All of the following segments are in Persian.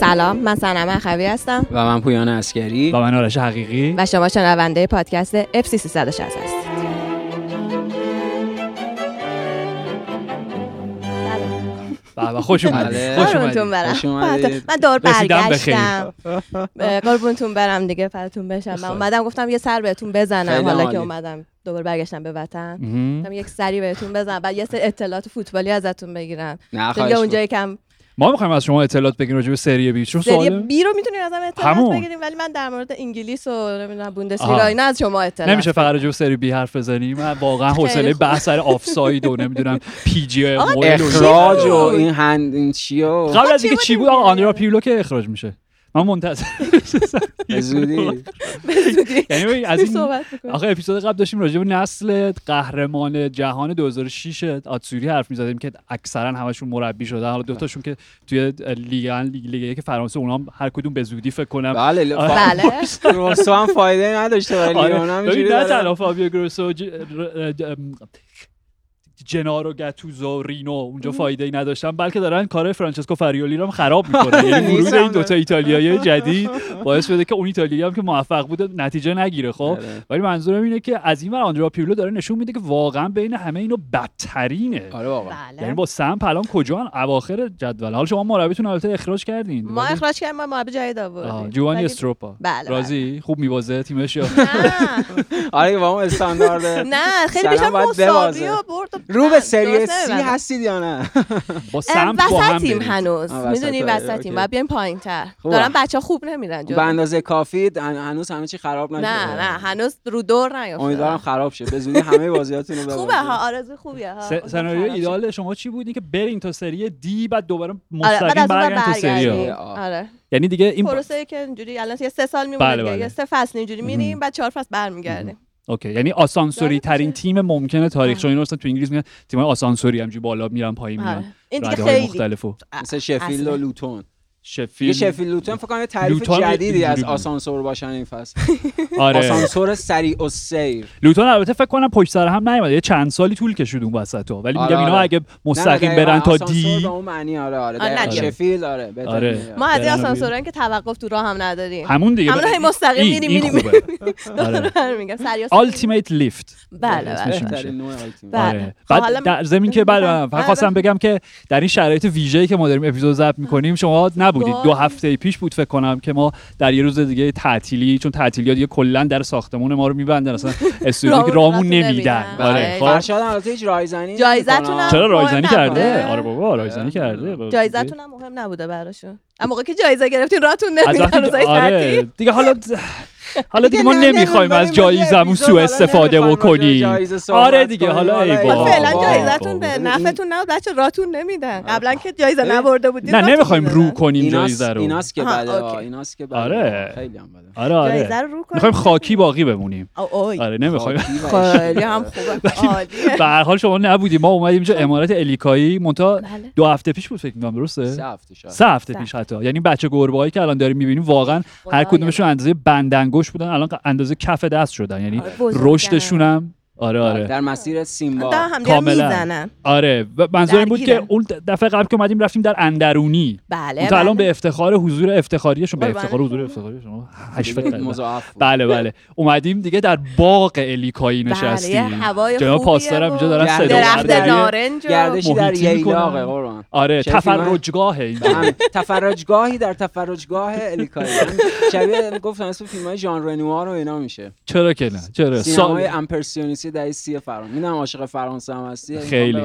سلام من سنم اخوی هستم. و من پویان اسکری و من آرش حقیقی. و شما شنونده پادکست FC 360 خوش اومدید بله. خوش قربونتون اومدید برم. خوش اومدید. من دور برگشتم. قربونتون برم دیگه فراتون بشم. من خب. اومدم گفتم یه سر بهتون بزنم. حالا. که اومدم دوباره برگشتم به وطن. یک سری بهتون بزنم. بعد یه سری اطلاعات فوتبالی ازتون بگیرم. نه اونجا یکم ما می‌خوایم از شما اطلاعات بگیریم راجع به سری بی چون سری بی رو می‌تونید ازم اطلاعات همون. بگیریم ولی من در مورد انگلیس و نمی‌دونم بوندسلیگا. اینا از شما اطلاعات نمیشه فقط راجع به سری بی حرف بزنیم من واقعا حوصله. بحث سر آفساید و نمی‌دونم پی جی اخراج و این hand این چیه و قبل از چی اینکه بود چی بود آندره‌آ؟ پیرلو که اخراج میشه من منتظر به زودی. یعنی از این. آخه اپیزود قبل داشتیم راجع به نسل قهرمان جهان 2006 آتزوری حرف می‌زدیم که اکثرا همشون مربی شدن. حالا دو تاشون که توی لیگ لیگ لیگ یک فرانسه اونا هم هر کدوم به زودی فکر کنم. بله ل- بله. گروسو هم فایده نداشته ولی هم آره اینجوری ببین، نه. تنها فابیو گروسو جنارو گتوزو رینو اونجا فایده ای نداشتن بلکه دارن کار فرانچسکو فاریولی رو هم خراب می‌کنن. یعنی ورود نیست این دوتا ایتالیایی جدید باعث شده که اون ایتالیایی هم که موفق بوده نتیجه نگیره خب؟ آره. ولی منظورم اینه که از این ور آندره‌آ پیرلو داره نشون میده که واقعا بین همه اینا بدترینه. آره واقعا. یعنی بله با سمپ الان کجا؟ اواخر جدول. حالا شما مربیتون البته اخراج کردین. ما اخراج کردیم ما مربی جدید آوردیم. جووانی استروپا. بله، راضی؟ خوب می‌بازه تیمش یا آره با اون استاندارد نه خیلی بیشتر مساوی برد رو به سری سی. هستید یا نه با هم وسطیم. هنوز می‌دونی وسط، وسطیم okay. باید بیایم پایین تر خوبه. دارن بچه خوب نمیرن به اندازه کافی هن- هنوز همه چی خراب نشده نه نه هنوز رو دور نیافتاد امیدوارم خراب شه به زودی همه بازیاتونو ببازید خوبه ها آرزو خوبیه ها سناریو. ایدئال شما چی بود که برین تا سری دی بعد دوباره آره مستقیم برگردین تا سری. آره یعنی دیگه این پروسه که اینجوری الان یه سه سال میمونه بله، دیگه. بله. یه سه فصل اینجوری میریم بعد چهار فصل برمیگردیم okay یعنی آسانسوری ترین. تیم ممکنه تاریخ. چون اینو تو انگلیس میگن تیم آسانسوری همینجوری بالا میرن پایین آره. میرن این دیگه خیلی مختلفو مثل شفیلد و. لوتون یه شفیلد شفیلد لوتون فکر کنم یه تعریف لوتون جدیدی از. آسانسور باشن این فصل آره آسانسور سریع‌السیر لوتون البته فکر کنم پشت سر هم نیومده یه چند سالی طول کشید اون وسطا ولی میگم آره، اینا آره. اگه مستقیم برن تا آسانسور دی به اون معنی آره آره آره،. شفیلد آره آره. ما از آسانسورن که توقف تو راه هم نداریم همون دیگه همون هی مستقیم میریم میریم. آره. داره میگم سریع Ultimate لیفت بله بله آلتیمت. بله. آره. خب بعد در زمین که بله، فقط خواستم بله. بگم که در این شرایط ویژه‌ای که ما داریم اپیزود ضبط می‌کنیم شما نبودید دو. هفته پیش بود فکر کنم که ما در یه روز دیگه تعطیلی چون تعطیلی دیگه کلا در ساختمون ما رو میبندن اصلا استودیو رامون نمیدن. آره. بله. خب. فرشاد هم البته هیچ رایزنی جایزتون چرا رایزنی کرده. آره بابا رایزنی کرده. جایزتون هم مهم نبوده براشون. اما موقع که جایزه گرفتین راتون نمیدن وقتی روزای آره. تعطیل. دیگه حالا حالا دیگه ما نه، نمی‌خوایم از جایزمون سوء استفاده بکنیم آره دیگه. حالا ای بابا. خب فعلا بابا. جایزتون به بابا. نفعتون نبود بچه راتون نمیدن قبلا که جایزه نبرده بودین نه نمی‌خوایم. رو کنیم جایزه رو ایناست که. آه، ایناست که بده آره. خیلی هم بده آره آره جایزه رو رو کنیم می‌خوایم خاکی باقی بمونیم. آره نمی‌خوایم خیلی هم خوبه عالیه به هر حال شما نبودیم ما اومدیم اینجا امارات الیکایی مونتا بله. دو هفته پیش بود فکر می‌کنم درسته سه هفته شاید. سه هفته. پیش حتی یعنی بچه گربه که الان داریم می‌بینیم واقعا هر خدایا. کدومشون اندازه بندنگوش بودن الان اندازه کف دست شدن یعنی آره،. رشدشون هم آره آره. در مسیر سیمبا. هم کاملا. می‌زنن آره. و منظور این بود که. اون دفعه قبل که اومدیم رفتیم در اندرونی. بله اون الان بله. به افتخار حضور افتخاریشون به قربان. افتخار حضور شما. افتخاری شما. بله بله. اومدیم دیگه در باغ الیکایی بله، نشستیم. هوای جناب خوبیه پاسدارم اینجا دارن صدا. نارنج و گردشی در می‌کنن. قربان. آره هم تفرجگاهی در تفرجگاه الیکایی. شبیه گفتم اسم فیلم های ژان رنوار و اینا میشه. چرا که نه؟ چرا؟ سینمای سال امپرسیونیستی دهه سی فرانسه می‌دونم عاشق فرانسه هم هستی خیلی.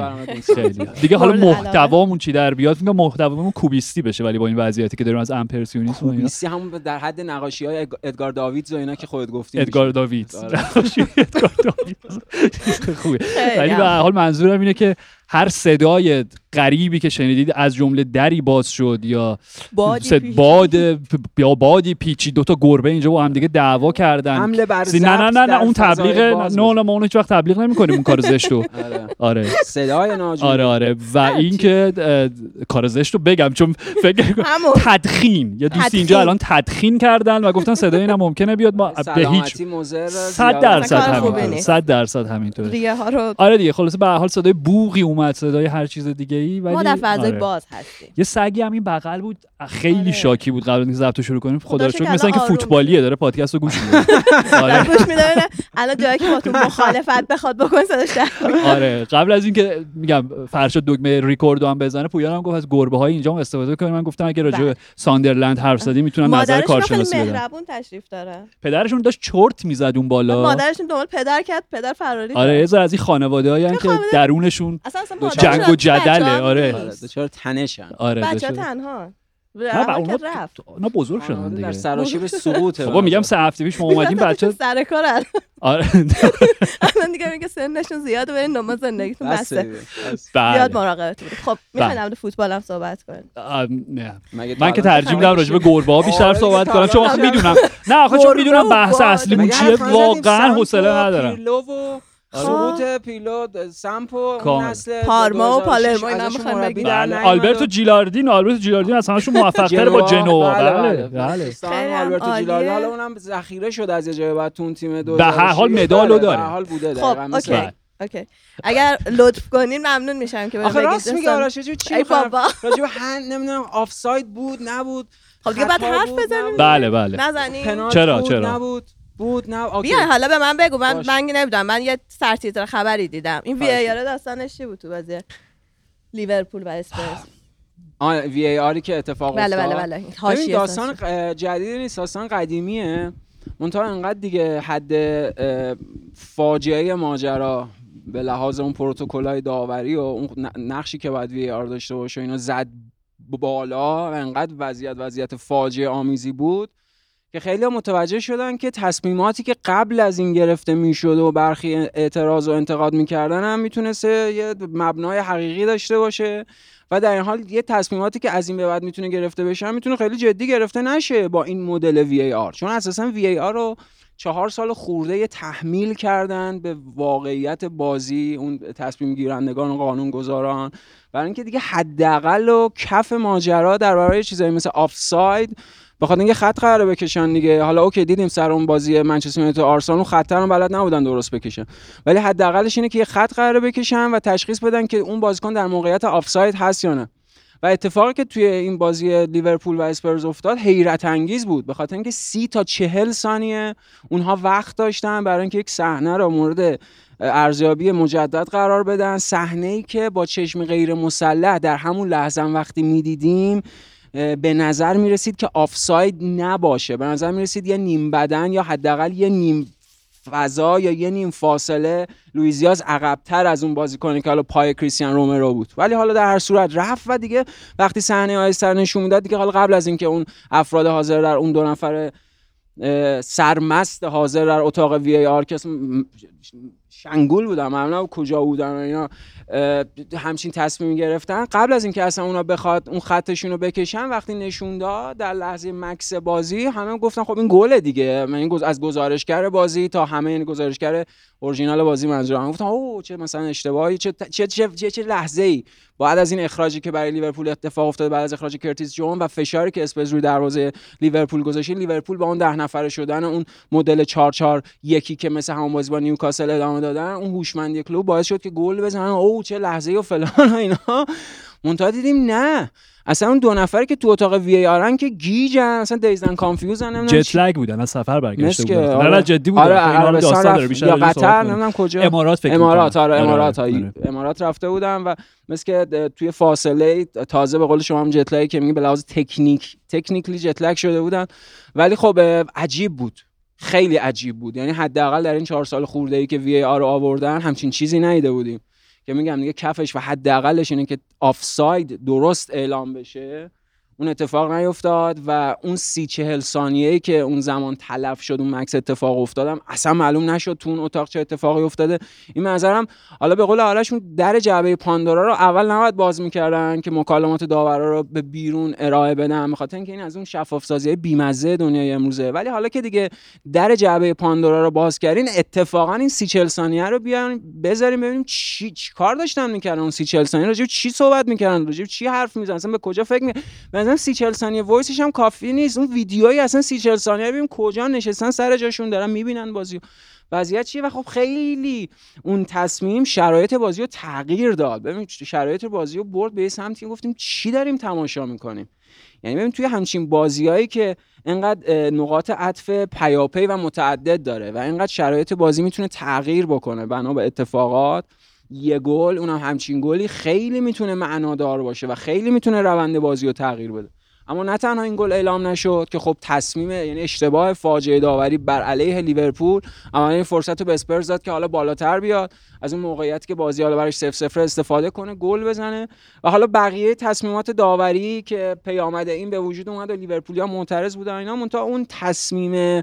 خیلی دیگه حالا. محتوامون چی در بیاد میگم محتوامون کوبیستی بشه ولی با این وضعیتی که داریم از امپرسیونیسم. کوبیستی همون در حد نقاشی های ادگار داویدز و اینا که خودت گفتی ادگار. داوید آره. ادگار داوید خوبه ولی هم. به حال منظورم اینه که هر صدای غریبی که شنیدید از جمله دری باز شد یا بادی صد- پیش. باد یا بادی پیچی دوتا گربه اینجا با هم دیگه دعوا کردن حمله بر سی- نه نه نه نه اون تبلیغ نه. نه ما اون هیچ وقت تبلیغ نمی‌کنیم اون کار زشتو آره. آره صدای ناجور آره آره و. اینکه کار زشت رو بگم چون فکر تدخین یا دوست تدخین. اینجا الان تدخین کردن و گفتن صدای اینم ممکنه بیاد ما به هیچ سلامتی مضر صد زیاد. درصد نیست. صد درصد همینطوره ریه ها رو آره دیگه خلاصه به حال صدای بوغی اومد صدای هر چیز دیگه ای ولی ما در فضای آره. باز هستیم. یه سگی هم این بغل بود. خیلی آره. شاکی بود قبل اینکه ضبط رو شروع کنیم. خدا رو شکر. مثلا اینکه آروم فوتبالیه داره پادکست رو گوش میده. آره. گوش میده. الان جایی که با تو مخالفت بخواد بکن صداش. آره قبل از اینکه میگم فرشاد دکمه ریکورد رو هم بزنه پویان هم گفت از گربه های اینجا هم استفاده کنیم من گفتم اگه راجع به بله. ساندرلند حرف زدیم می‌تونن نظر کارشناسی بدن مهربون تشریف داره پدرشون داشت چرت می‌زد اون بالا مادرشون دنبال پدر کرد پدر فراری آره. یه ذره از این خانواده هایی که درونشون جنگ و جدله، بچه‌ها آره. دچار تنشن آره بچه داشت- تنها نه با که رفت اونا بزرگ شدن خانواده در دیگه سراشیب سقوطه بابا میگم سه هفته پیش ما اومدیم بچه سر کار آره الان دیگه میگه سنشون زیاده برین دنبال زندگیتون بسته دیگه. بس. زیاد بله مراقبتون بود. خب می‌خواین بله. در مورد فوتبال هم صحبت کنیم من که ترجیح میدم راجع به گربه ها بیشتر آره، صحبت تا کنم چون می‌دونم نه آخه چون می‌دونم بحث. اصلیمون چیه واقعا حوصله ندارم. سقوط پیلو سمپ و اون کامل. نسل پارما و 2006 پالرمو اینا مربی بگیم. بله آلبرتو جیلاردین آلبرتو جیلاردین از همشون موفق تره با جنوا بله بله خیلی هم آلبرتو. جیلاردینو حالا اونم ذخیره شد از یه جای بعد تو تیم دو به هر حال مدالو داره. به هر حال بوده خب okay okay اگر لطف کنین ممنون میشم که آخه بهم راست بگید میگه دوستان. آرش چی؟ بابا راجع به hand نمی‌دونم آفساید بود نبود خب دیگه بعد حرف بزنیم. بله بله نزنیم چرا، بود چرا؟ نبود بود نه okay. بیا حالا به من بگو من باش. من نمی‌دونم من یه سرتیتر خبری دیدم. این VAR داستانش چی بود تو بازی؟ لیورپول و اسپرز آه وی ای آری که اتفاق بله افتاد. بله بله حاشیه داستان جدیدی نیست داستان قدیمیه. منتها انقدر دیگه حد فاجعه ماجرا به لحاظ اون پروتکل‌های داوری و اون نقشی که باید وی آر داشته باشه و اینا زد بالا و انقدر وضعیت وضعیت فاجعه آمیزی بود که خیلی متوجه شدن که تصمیماتی که قبل از این گرفته می‌شد و برخی اعتراض و انتقاد می‌کردن هم می‌تونسته یه مبنای حقیقی داشته باشه و در این حال یه تصمیماتی که از این به بعد می‌تونه گرفته بشه می‌تونه خیلی جدی گرفته نشه با این مدل VAR چون اساسا VAR رو چهار سال خورده‌ایه تحمیل کردن به واقعیت بازی اون تصمیم گیرندگان و قانون گذاران برای اینکه دیگه حداقل و کف ماجرا در برابر چیزایی مثل آفساید بخاطر اینکه خط قراره بکشن دیگه. حالا okay دیدیم سر اون بازی منچستر یونایتد آرسنال اون خط رو بلد نبودن درست بکشن. ولی حداقلش اینه که یه خط قراره بکشن و تشخیص بدن که اون بازیکن در موقعیت آفساید هست یا نه. و اتفاقی که توی این بازی لیورپول و اسپرز افتاد حیرت انگیز بود. به خاطر اینکه سی تا چهل ثانیه اونها وقت داشتن برای اینکه یک صحنه رو مورد ارزیابی مجدد قرار بدن. صحنه ای که با چشم غیر مسلح در همون لحظه وقتی می‌دیدیم به نظر می‌رسید که آفساید نباشه. به نظر می‌رسید یه نیم بدن یا حداقل یه نیم فضا یا یه نیم فاصله لویزیاز عقبتر از اون بازیکنی که حالا پای کریستیان رومرو بود. ولی حالا در هر صورت رفت و دیگه وقتی صحنه آیستر نشون می‌داد دیگه حالا قبل از اینکه اون افراد حاضر در اون دو نفر سرمست حاضر در اتاق وی آر که شنگول بودن معلومه کجا بودن و اینا همچین تصمیم گرفتن. قبل از اینکه اصلا اونا بخواد اون خطشون رو بکشن وقتی نشون داد در لحظه مکس بازی همه گفتن خب این گله دیگه. من این از گزارشگر بازی تا همه این گزارشگر اورجینال بازی منظورم. گفتم اوه چه مثلا اشتباهی چه چه چه, چه, لحظه ای بعد از این اخراجی که برای لیورپول اتفاق افتاد بعد از اخراج کرتیس جونز و فشاری که اسپرز روی دروازه لیورپول گذاشت لیورپول با اون ده نفره شدن اون مدل 4 4 یکی که مثل همون بازی با نیوکاسل ادامه دادن اون هوشمندی کلوپ باعث شد که گل بزنن اوه چه لحظه و فلان و اینا. منتها دیدیم نه. اصلا اون دو نفری که تو اتاق VAR ن که گیجن اصلا dizzy ن confused ن jet lag بودن از سفر برگشته بودن. آره. نه جدی بود آره عربستان عربستان رفت یا قطر نمی‌دونم کجا. امارات فکر امارات آره می‌کنم. امارات آره، آره. آره. امارات رفته بودن و مثل که توی فاصله تازه به قول شما هم جت که میگه به لحاظ تکنیک تکنیکلی جت لگ شده بودن. ولی خب عجیب بود. خیلی عجیب بود. یعنی حداقل در این چهار سال خورده ای که وی آر آوردن همچین چیزی ندیده بودیم. که میگم دیگه کفش و حداقلش اینه که آفساید درست اعلام بشه. اون اتفاق نیفتاد و اون سی چهل ثانیه‌ای که اون زمان تلف شد اون مکس اتفاق افتادم اصلا معلوم نشد تو اون اتاق چه اتفاقی افتاده. این منظرم حالا به قول آرشون در جعبه پاندورا رو اول نباید باز می‌کردن که مکالمات داورا رو به بیرون ارائه بدن بخاطر اینکه این از اون شفاف سازی بیمزه دنیای امروزه. ولی حالا که دیگه در جعبه پاندورا رو باز کردین اتفاقا این سی چهل ثانیه رو بیان بذاریم ببینیم چی, چی کار داشتن می‌کردن اون سی چهل ثانیه؟ چی صحبت می‌کردن؟ راجع چی حرف می‌زنن اصلا به کجا فکر می مثلا سی چهل ثانیه وایسش هم کافی نیست. اون ویدیوهایی اصلا سی چهل ثانیه ببینیم کجا نشستن سر جاشون دارن می‌بینن بازی وضعیت چیه؟ و خب خیلی اون تصمیم شرایط بازی رو تغییر داد. ببین شرایط بازی رو برد به سمتی گفتیم چی داریم تماشا می‌کنیم؟ یعنی ببین توی همچین بازیایی که انقدر نقاط عطف پیاپی و متعدد داره و انقدر شرایط بازی می‌تونه تغییر بکنه بنا به اتفاقات یه گل اونم همچین گلی خیلی می‌تونه معنادار باشه و خیلی می‌تونه روند بازی رو تغییر بده. اما نه تنها این گل اعلام نشد که خب تصمیم یعنی اشتباه فاجعه داوری بر علیه لیورپول اما این فرصت رو به اسپرز داد که حالا بالاتر بیاد از اون موقعیت که بازی حالا براش 0 0 استفاده کنه گل بزنه. و حالا بقیه تصمیمات داوری که پیامده این به وجود اومد و لیورپولیا معترض بودن اینا منتها اون تصمیم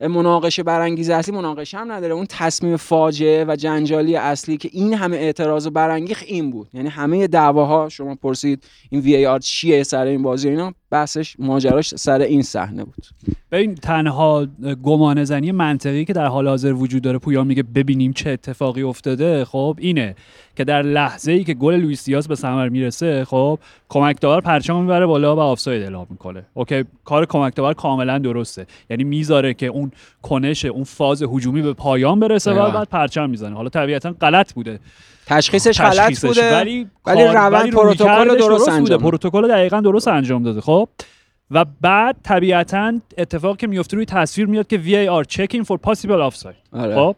مناقشه برانگیز اصلی مناقشه هم نداره. اون تصمیم فاجعه و جنجالی اصلی که این همه اعتراض و برانگیخ این بود. یعنی همه دعواها شما پرسید این VAR چیه سر این بازی اینا. بحثش ماجراش سر این صحنه بود. ببین تنها گمانه زنی منطقی که در حال حاضر وجود داره پویان میگه ببینیم چه اتفاقی افتاده خب اینه که در لحظه ای که گل لوئیس دیاز به ثمر می‌رسه خب کمک داور پرچم می‌بره بالا و آفساید اعلام می‌کنه. اوکی؟ کار کمک داور کاملا درسته. یعنی می‌ذاره که اون کنش اون فاز هجومی به پایان برسه و بعد پرچم می‌زنه. حالا طبیعتا غلط بوده. تشخیصش غلط بوده ولی ولی روند پروتکل درست انجام پروتکل دقیقا درست انجام داده خب؟ و بعد طبیعتا اتفاق که میفته روی تصویر میاد که VAR checking for possible offside. آره. خب؟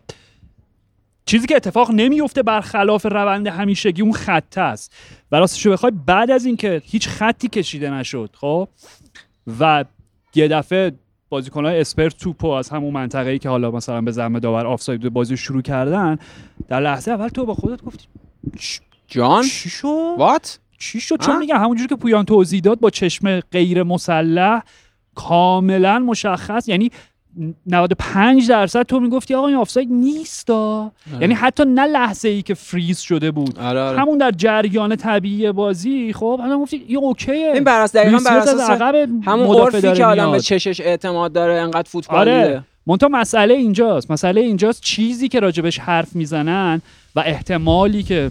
چیزی که اتفاق نمیفته برخلاف روند همیشگی اون خط است. و راستشو بخوای بعد از اینکه هیچ خطی کشیده نشد خب؟ و یه دفعه بازیکن‌های اسپر توپو از همون منطقه ای که حالا مثلا به زعم داور آفساید بازی شروع کردن در لحظه اول تو با خودت گفتی جان؟ چی شد؟ وات چی شد؟ چون میگم همونجوری که پویان توضیح داد با چشم غیر مسلح کاملا مشخص یعنی 95 درصد تو می‌گفتی آقا این آفساید نیست یعنی حتی نه لحظه ای که فریز شده بود آره آره. همون در جریان طبیعی بازی خب الان گفتی این اوکیه این بر اساس دقیقاً بر اساس عقب همون عرفی که آدم به. چشش اعتماد داره انقدر فوتبال آره. منتها مسئله اینجاست مسئله اینجاست چیزی که راجبش حرف می‌زنن و احتمالی که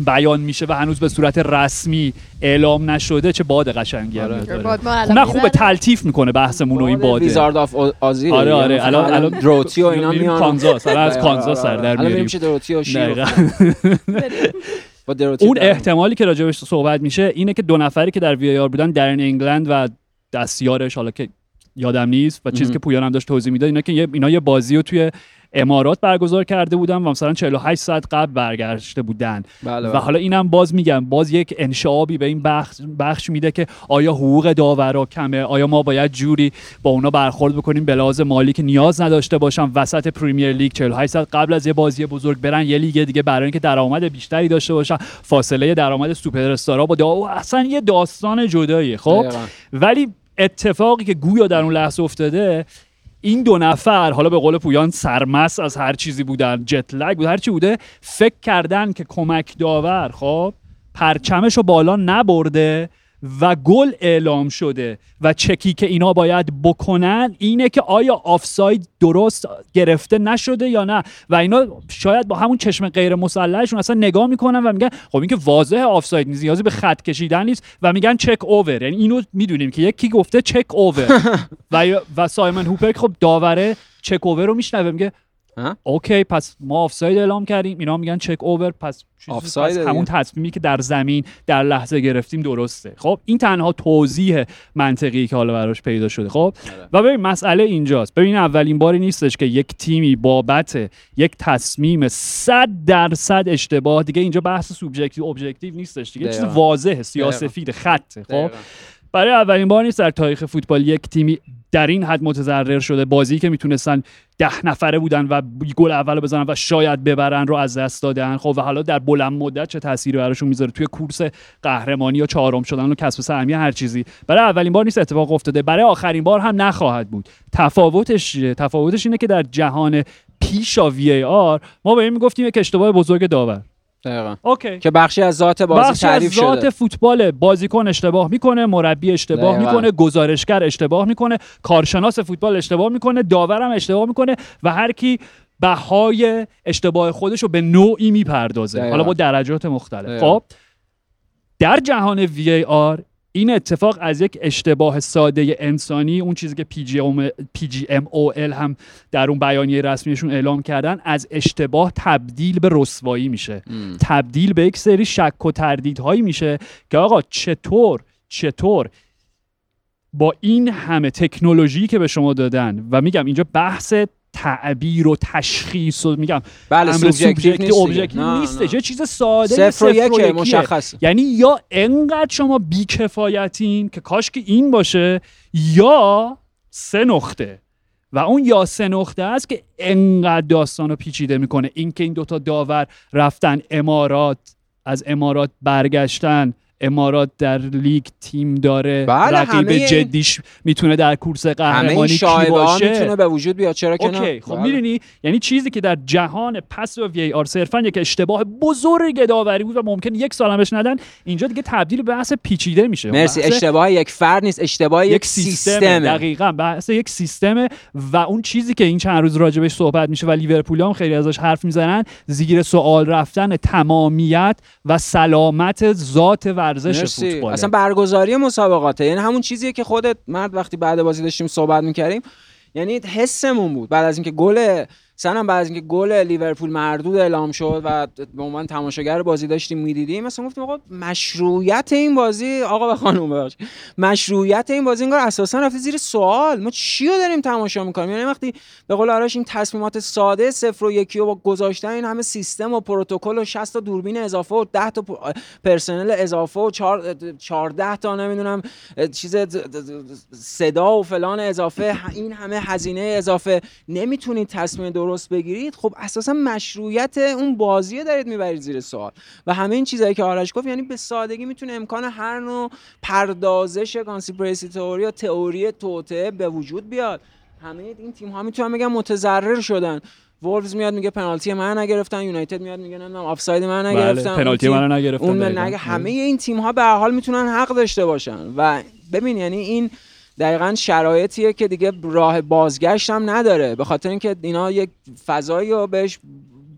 بیان میشه و هنوز به صورت رسمی اعلام نشده چه باد قشنگی آره. داره. ما خب نه خوبه. تلطیف می‌کنه بحثمون و این باده Wizard of Oz ی آره آره الان الان دروتی و اینا میان کانزاس الان از آره، کانزاس آره، سر در میاریم چه دروتی و شیر اون احتمالی که راجبش صحبت میشه اینه که دو نفری که در VAR بودن درن انگلند و دستیارش حالا که یادم نیست و چیزی. که پویان هم داشت توضیح می‌داد اینا که یه- اینا یه بازی رو توی امارات برگزار کرده بودن و مثلا 48 ساعت قبل برگشته بودن. بله و بله. حالا اینم باز میگم باز یک انشعابی به این بخش, بخش میده که آیا حقوق داورا کمه؟ آیا ما باید جوری با اونا برخورد بکنیم؟ به لحاظ مالی که نیاز نداشته باشن وسط پریمیر لیگ 48 ساعت قبل از یه بازی بزرگ برن یه لیگ دیگه برای اینکه درآمد بیشتری داشته باشن. فاصله درآمد سوپر استارا با دا... اصلا یه داستان جداییه خب؟ دقیقاً. ولی اتفاقی که گویا در اون لحظه افتاده این دو نفر حالا به قول پویان سرمست از هر چیزی بودن جت لگ بود هر چی بوده فکر کردن که کمک داور خب پرچمش رو بالا نبرده و گل اعلام شده و چکی که اینا باید بکنن اینه که آیا آفساید درست گرفته نشده یا نه و اینا شاید با همون چشم غیر مسلحشون اصلا نگاه می‌کنن و میگن خب این که واضح آفساید نیست نیازی به خط کشیدن نیست و میگن چک اوور یعنی اینو می‌دونیم که یکی گفته چک اوور و و سایمن هوپر خب داوره check over رو میشنوه میگه؟ اوکی پس ما آفساید اعلام کردیم. اینا میگن check over پس آفساید. همون تصمیمی که در زمین در لحظه گرفتیم درسته. خب این تنها توضیح منطقی که حالا براش پیدا شده. خب آره. و ببین مسئله اینجاست. ببین اولین باری نیستش که یک تیمی بابت یک تصمیم 100 درصد اشتباه دیگه اینجا بحث سوبژکتیو objective نیستش دیگه. چیز. واضحه سیاسفید خطه. خب. برای اولین بار نیست در تاریخ فوتبال یک تیمی در این حد متضرر شده. بازی که می‌تونستن ده نفره بودن و گل اول بزنن و شاید ببرن رو از دست دادن. خب و حالا در بلند مدت چه تأثیری براشون می‌ذاره؟ توی کورس قهرمانی یا چهارم شدن و کسب سهمی هر چیزی. برای اولین بار نیست اتفاق افتاده. برای آخرین بار هم نخواهد بود. تفاوتش تفاوتش اینه که در جهان پیشا وی آر ما به این می‌گفتیم یک اشتباه بزرگ داور. دقیقا اوکی که بخشی از ذات بازی بخشی از تعریف ذات شده فوتبال بازیکن اشتباه می‌کنه مربی اشتباه دقیقاً. می‌کنه گزارشگر اشتباه می‌کنه کارشناس فوتبال اشتباه می‌کنه داورم اشتباه می‌کنه و هر کی بهای اشتباه خودش رو به نوعی می‌پردازه. حالا با درجات مختلف. خب در جهان وی آر این اتفاق از یک اشتباه ساده انسانی اون چیزی که PGMOL هم در اون بیانیه رسمیشون اعلام کردن از اشتباه تبدیل به رسوایی میشه. تبدیل به یک سری شک و تردیدهایی میشه که آقا چطور چطور با این همه تکنولوژی که به شما دادن و میگم اینجا بحث تعبیر و تشخیص و میگم بله سوبژکتیو نیست نیستش. یه چیز ساده صفر و یکه. مشخص یعنی یا انقدر شما بیکفایتین که کاش که این باشه یا سه نقطه و اون یا سه نقطه است که انقدر داستان رو پیچیده می‌کنه اینکه این دوتا داور رفتن امارات از امارات برگشتن امارات در لیگ تیم داره بله، رقیب جدیش می‌تونه در کورس قهرمانی کی باشه؟ می‌تونه به وجود بیاد چرا که نه؟ خب بله. می‌دونی؟ یعنی چیزی که در جهان پس و وی آر صرفا یک اشتباه بزرگ داوری بود و ممکن یک سال هم بهش ندن اینجا دیگه تبدیل به بحث پیچیده میشه. مرسی اشتباه یک فرد نیست اشتباه یک, یک سیستم دقیقا بحث یک سیستمه و اون چیزی که این چند روز راجبش صحبت میشه و لیورپول هم خیلی ازش حرف می‌زنن زیر سوال رفتن تمامیت و سلامت ذات ورزش مرسی. فوتباله. اصلا برگزاری مسابقاته. یعنی همون چیزیه که خودت مرد وقتی بعد بازی داشتیم صحبت می‌کردیم یعنی حسمون بود. بعد از اینکه گل سنم بعد از اینکه گل لیورپول مردود اعلام شد و به عنوان تماشاگر بازی داشتیم می‌دیدیم مثلا گفتیم آقا مشروعیت این بازی آقا و خانم ببخشید مشروعیت این بازی انگار اساسا رفته زیر سوال. ما چی رو داریم تماشا می‌کنیم؟ یعنی وقتی به قول آرش این تصمیمات ساده صفر و یکی و با گذاشتن این همه سیستم و پروتکل و 60 تا دوربین اضافه و 10 تا پرسنل اضافه و 14 تا نمی‌دونم چیز صدا و فلان اضافه این همه هزینه اضافه. نمی‌تونید تصمیم درست بگیرید خب اساسا مشروعیت اون بازی دارید می‌برید زیر سوال. و همه این چیزایی که آرش گفت یعنی به سادگی می‌تونه امکان هر نوع پردازش کانسپیرسی تئوری یا تئوری توطئه به وجود بیاد. همه این تیم ها می‌تونن بگم متضرر شدن. وولفز میاد میگه پنالتی من نگرفتن یونایتد میاد میگه نمی‌دونم آفساید من نگرفتن بله پنالتی منو نگرفتن اون. نگه همه این تیم ها به حال می‌تونن حق داشته باشن. و ببین یعنی این دقیقا شرایطیه که دیگه راه بازگشت هم نداره. به خاطر اینکه اینا یک فضایی رو بهش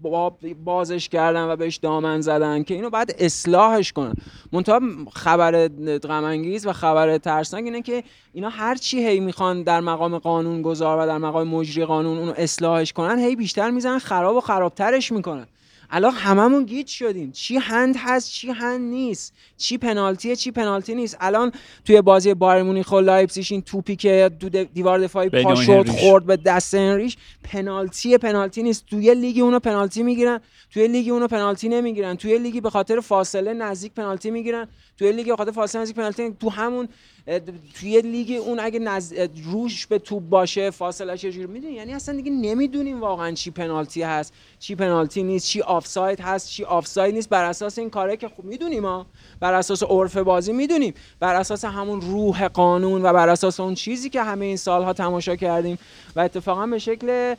با- بازش کردن و بهش دامن زدن که اینو باید اصلاحش کنن. منتها خبر غم و خبر ترسناک اینه که اینا هر چی هی می‌خوان در مقام قانون گذار و در مقام مجری قانون اونو اصلاحش کنن هی بیشتر می‌زنن خراب و خرابترش می‌کنن. الان هممون گیج شدیم. چی هند هست چی هند نیست. چی پنالتیه چی پنالتی نیست. الان توی بازی بایرن مونیخ و لایپزیگ این توپی که دو دیوار دفاعی بین پا اون شد هنریش. خورد به دست هنریش پنالتی پنالتی نیست. توی لیگ اونو پنالتی می‌گیرن. توی لیگ اونو پنالتی نمی‌گیرن. توی لیگی به خاطر فاصله نزدیک پنالتی می‌گیرن. توی لیگ خاطر فاصله نزدیک پنالتی تو همون اه، توی لیگ اون اگه نز... روش به توپ باشه فاصله چجوری می‌دونی؟ یعنی اصلا دیگه نمی‌دونیم واقعا چی پنالتی هست چی پنالتی نیست چی آفساید هست چی آفساید نیست. بر اساس این کاره که خوب می‌دونیم ما بر اساس عرف بازی می‌دونیم. بر اساس همون روح قانون و بر اساس اون چیزی که همه این سالها تماشا کردیم و اتفاقا به شکل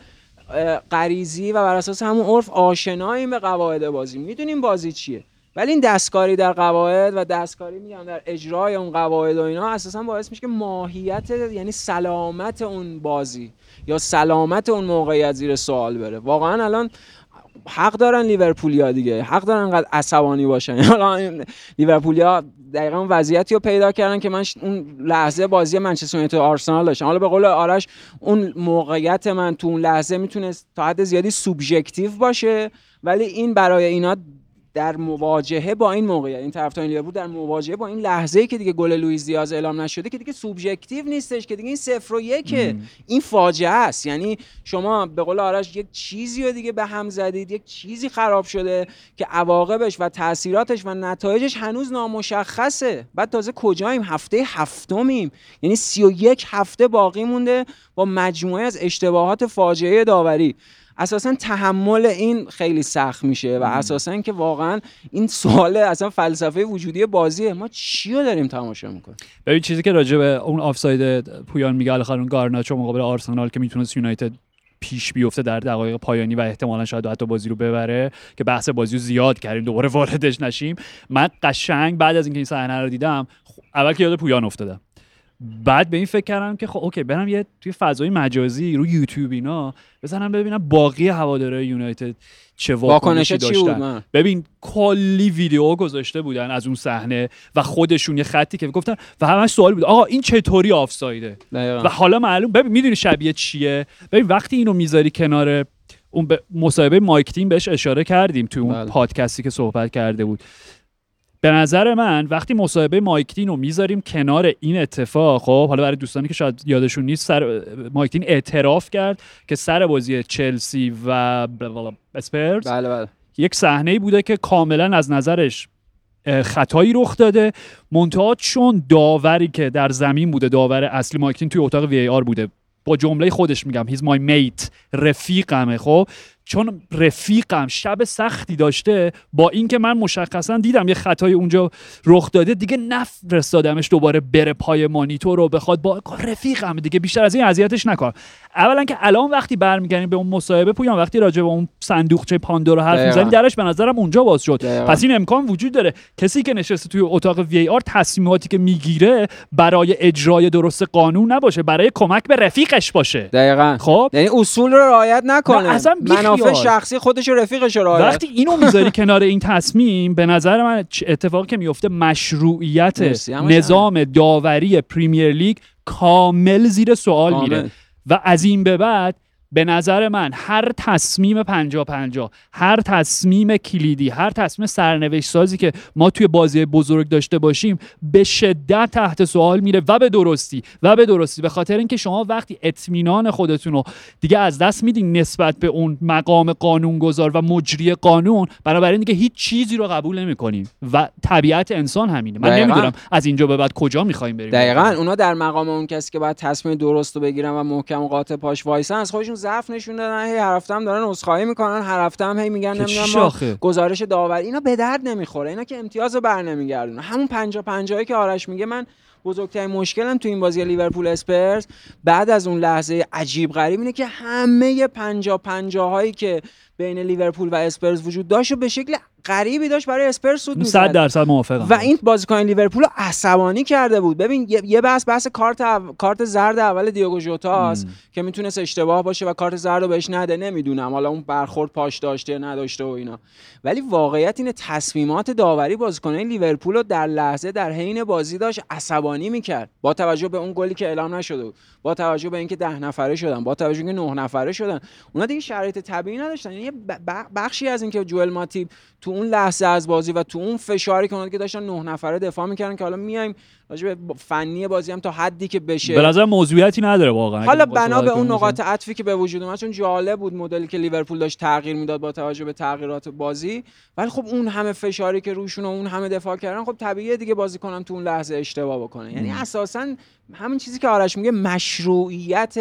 غریزی و بر اساس همون عرف آشناییم به قواعد بازی. می‌دونیم بازی چیه. ولی این دستکاری در قواعد و دستکاری میگم در اجرای اون قواعد و اینا اساسا باعث میشه که ماهیت یعنی سلامت اون بازی یا سلامت اون موقعیت زیر سوال بره. واقعا الان حق دارن لیورپولیا دیگه. حق دارن انقدر عصبانی باشن. الان لیورپولیا دقیقا وضعیتی رو پیدا کردن که من اون لحظه بازی منچستر یونایتد آرسنال داشتم. حالا به قول آرش اون موقعیت من تو اون لحظه می‌تونه تا حد زیادی سوبژکتیو باشه ولی این برای اینا در مواجهه با این موقعیت این طرفدار لیورپول در مواجهه با این لحظه ای که دیگه گل لوئیس دیاز اعلام نشده که دیگه سوبژکتیو نیستش که دیگه این صفر و یکه این فاجعه است. یعنی شما به قول آرش یک چیزی رو دیگه به هم زدید یک چیزی خراب شده که عواقبش و تاثیراتش و نتایجش هنوز نامشخصه. بعد تازه کجاییم؟ هفته هفتمیم. یعنی 31 هفته باقی مونده با مجموعه از اشتباهات فاجعه داوری. اساسا تحمل این خیلی سخت میشه و اساسا که واقعا این سوال اصلا فلسفه وجودی بازیه. ما چی رو داریم تماشا می‌کنیم؟ ببین چیزی که راجع به اون آفساید پویان میگه اون گارناچو مقابل آرسنال که می‌تونست یونایتد پیش بیفته در دقایق پایانی و احتمالا شاید حتی بازی رو ببره که بحث بازی رو زیاد کردیم دوباره واردش نشیم. من قشنگ بعد از اینکه این صحنه رو دیدم اول که یاد پویان افتادم. بعد به این فکر کردم که خب اوکی برم یه توی فضای مجازی رو یوتیوب اینا بزنم ببینم باقی هواداره یونایتد چه واکنشی داشتن. ببین کلی ویدیو گذاشته بودن از اون صحنه و خودشون یه خطی که گفتن و همش سوال بود آقا این چطوری آفسایده؟ و حالا معلوم ببین می‌دونی شبیه چیه؟ ببین وقتی اینو می‌ذاری کنار اون به مصاحبه مایک تیم بهش اشاره کردیم توی اون بله. پادکستی که صحبت کرده بود. به نظر من وقتی مصاحبه مایکتین رو می‌ذاریم کنار این اتفاق خب حالا برای دوستانی که شاید یادشون نیست سر مایکتین اعتراف کرد که سر بازی چلسی و اسپرز بله بله. یک صحنه بوده که کاملا از نظرش خطایی رخ داده. منتها چون داوری که در زمین بوده داور اصلی مایکتین توی اتاق وی آر بوده. با جمله خودش میگم هیز مای میت رفیقمه خب. چون رفیقم شب سختی داشته با اینکه من مشخصا دیدم یه خطای اونجا رخ داده دیگه نفرستادمش دوباره بره پای مانیتور رو بخواد با رفیقم دیگه بیشتر از این اذیتش نکنم اولا که الان وقتی برمیگردیم به اون مصاحبه پویان وقتی راجع به اون صندوقچه پاندورا حرف می‌زنیم درش به نظرم اونجا باز شد. پس این امکان وجود داره. کسی که نشسته توی اتاق وی آر تصمیماتی که می‌گیره برای اجرای درست قانون نباشه برای کمک به رفیقش باشه. دقیقاً. خب؟ یعنی اصول رو رعایت نکنه. اصلا منافع شخصی خودش و رفیقش رو وقتی اینو می‌ذاری کنار این تصمیم به نظر من اتفاقی که میفته مشروعیت نظام داوری پریمیر لیگ کامل زیر سوال میره. و از این به بعد به نظر من هر تصمیم پنجا پنجا هر تصمیم کلیدی هر تصمیم سرنوشت سازی که ما توی بازی بزرگ داشته باشیم به شدت تحت سوال میره و به درستی و به درستی. به خاطر اینکه شما وقتی اطمینان خودتون رو دیگه از دست میدین نسبت به اون مقام قانونگذار و مجری قانون بنابراین دیگه هیچ چیزی رو قبول نمی‌کنیم. و طبیعت انسان همینه. من نمی‌دونم از اینجا به بعد کجا می‌خوایم بریم. دقیقا. اونا در مقام اون کسی که باید تصمیم درست رو بگیرن و محکم قاطع پاش وایسن از خودشون ضعف نشون دادن هی هر هفته هم دارن عذرخواهی می‌کنن هر هفته هم هی میگن نمی‌دونم گزارش داور اینا به درد نمی‌خوره اینا که امتیاز رو بر نمیگردونه. همون 50 50 که آرش میگه من بزرگترین مشکلم تو این بازی لیورپول اسپرز بعد از اون لحظه عجیب غریب اینه که همه 50 50 هایی که بین لیورپول و اسپرز وجود داشت و به شکل غریبی داشت برای اسپرز سوت 100 درصد موافقم. و این بازیکن لیورپول رو عصبانی کرده بود. ببین یه بحث بحث کارت کارت زرد اول دیوگو ژوتاست که می‌تونست اشتباه باشه و کارت زرد رو بهش نده. نمی‌دونم. حالا اون برخورد پاش داشته نداشته و اینا. ولی واقعیت اینه تصمیمات داوری بازیکنان لیورپول رو در لحظه در حین بازی داشت عصبانی می‌کرد. با توجه به اون گلی که اعلام نشده بود. با توجه به اینکه ده نفره شدن. با توجه به اینکه نه نفره شدن. اونا دیگه شرایط طبیعی نداشتن. یعنی بخشی از اینکه جوئل ماتیب تو اون لحظه از بازی و تو اون فشاری که که داشتن نه نفره دفاع می‌کردن که حالا میایم راجع به فنی بازی هم تا حدی که بشه. به نظر موضوعیتی نداره واقعا. حالا بنا به اون نقاط عطفی که به وجود اومد چون جالب بود مدلی که لیورپول داشت تغییر می‌داد با توجه به تغییرات بازی. ولی خب اون همه فشاری که روشون و اون همه دفاع کردن خب طبیعیه دیگه بازیکنان تو اون لحظه اشتباه بکنه یعنی اساسا همین چیزی که آرش میگه مشروعیت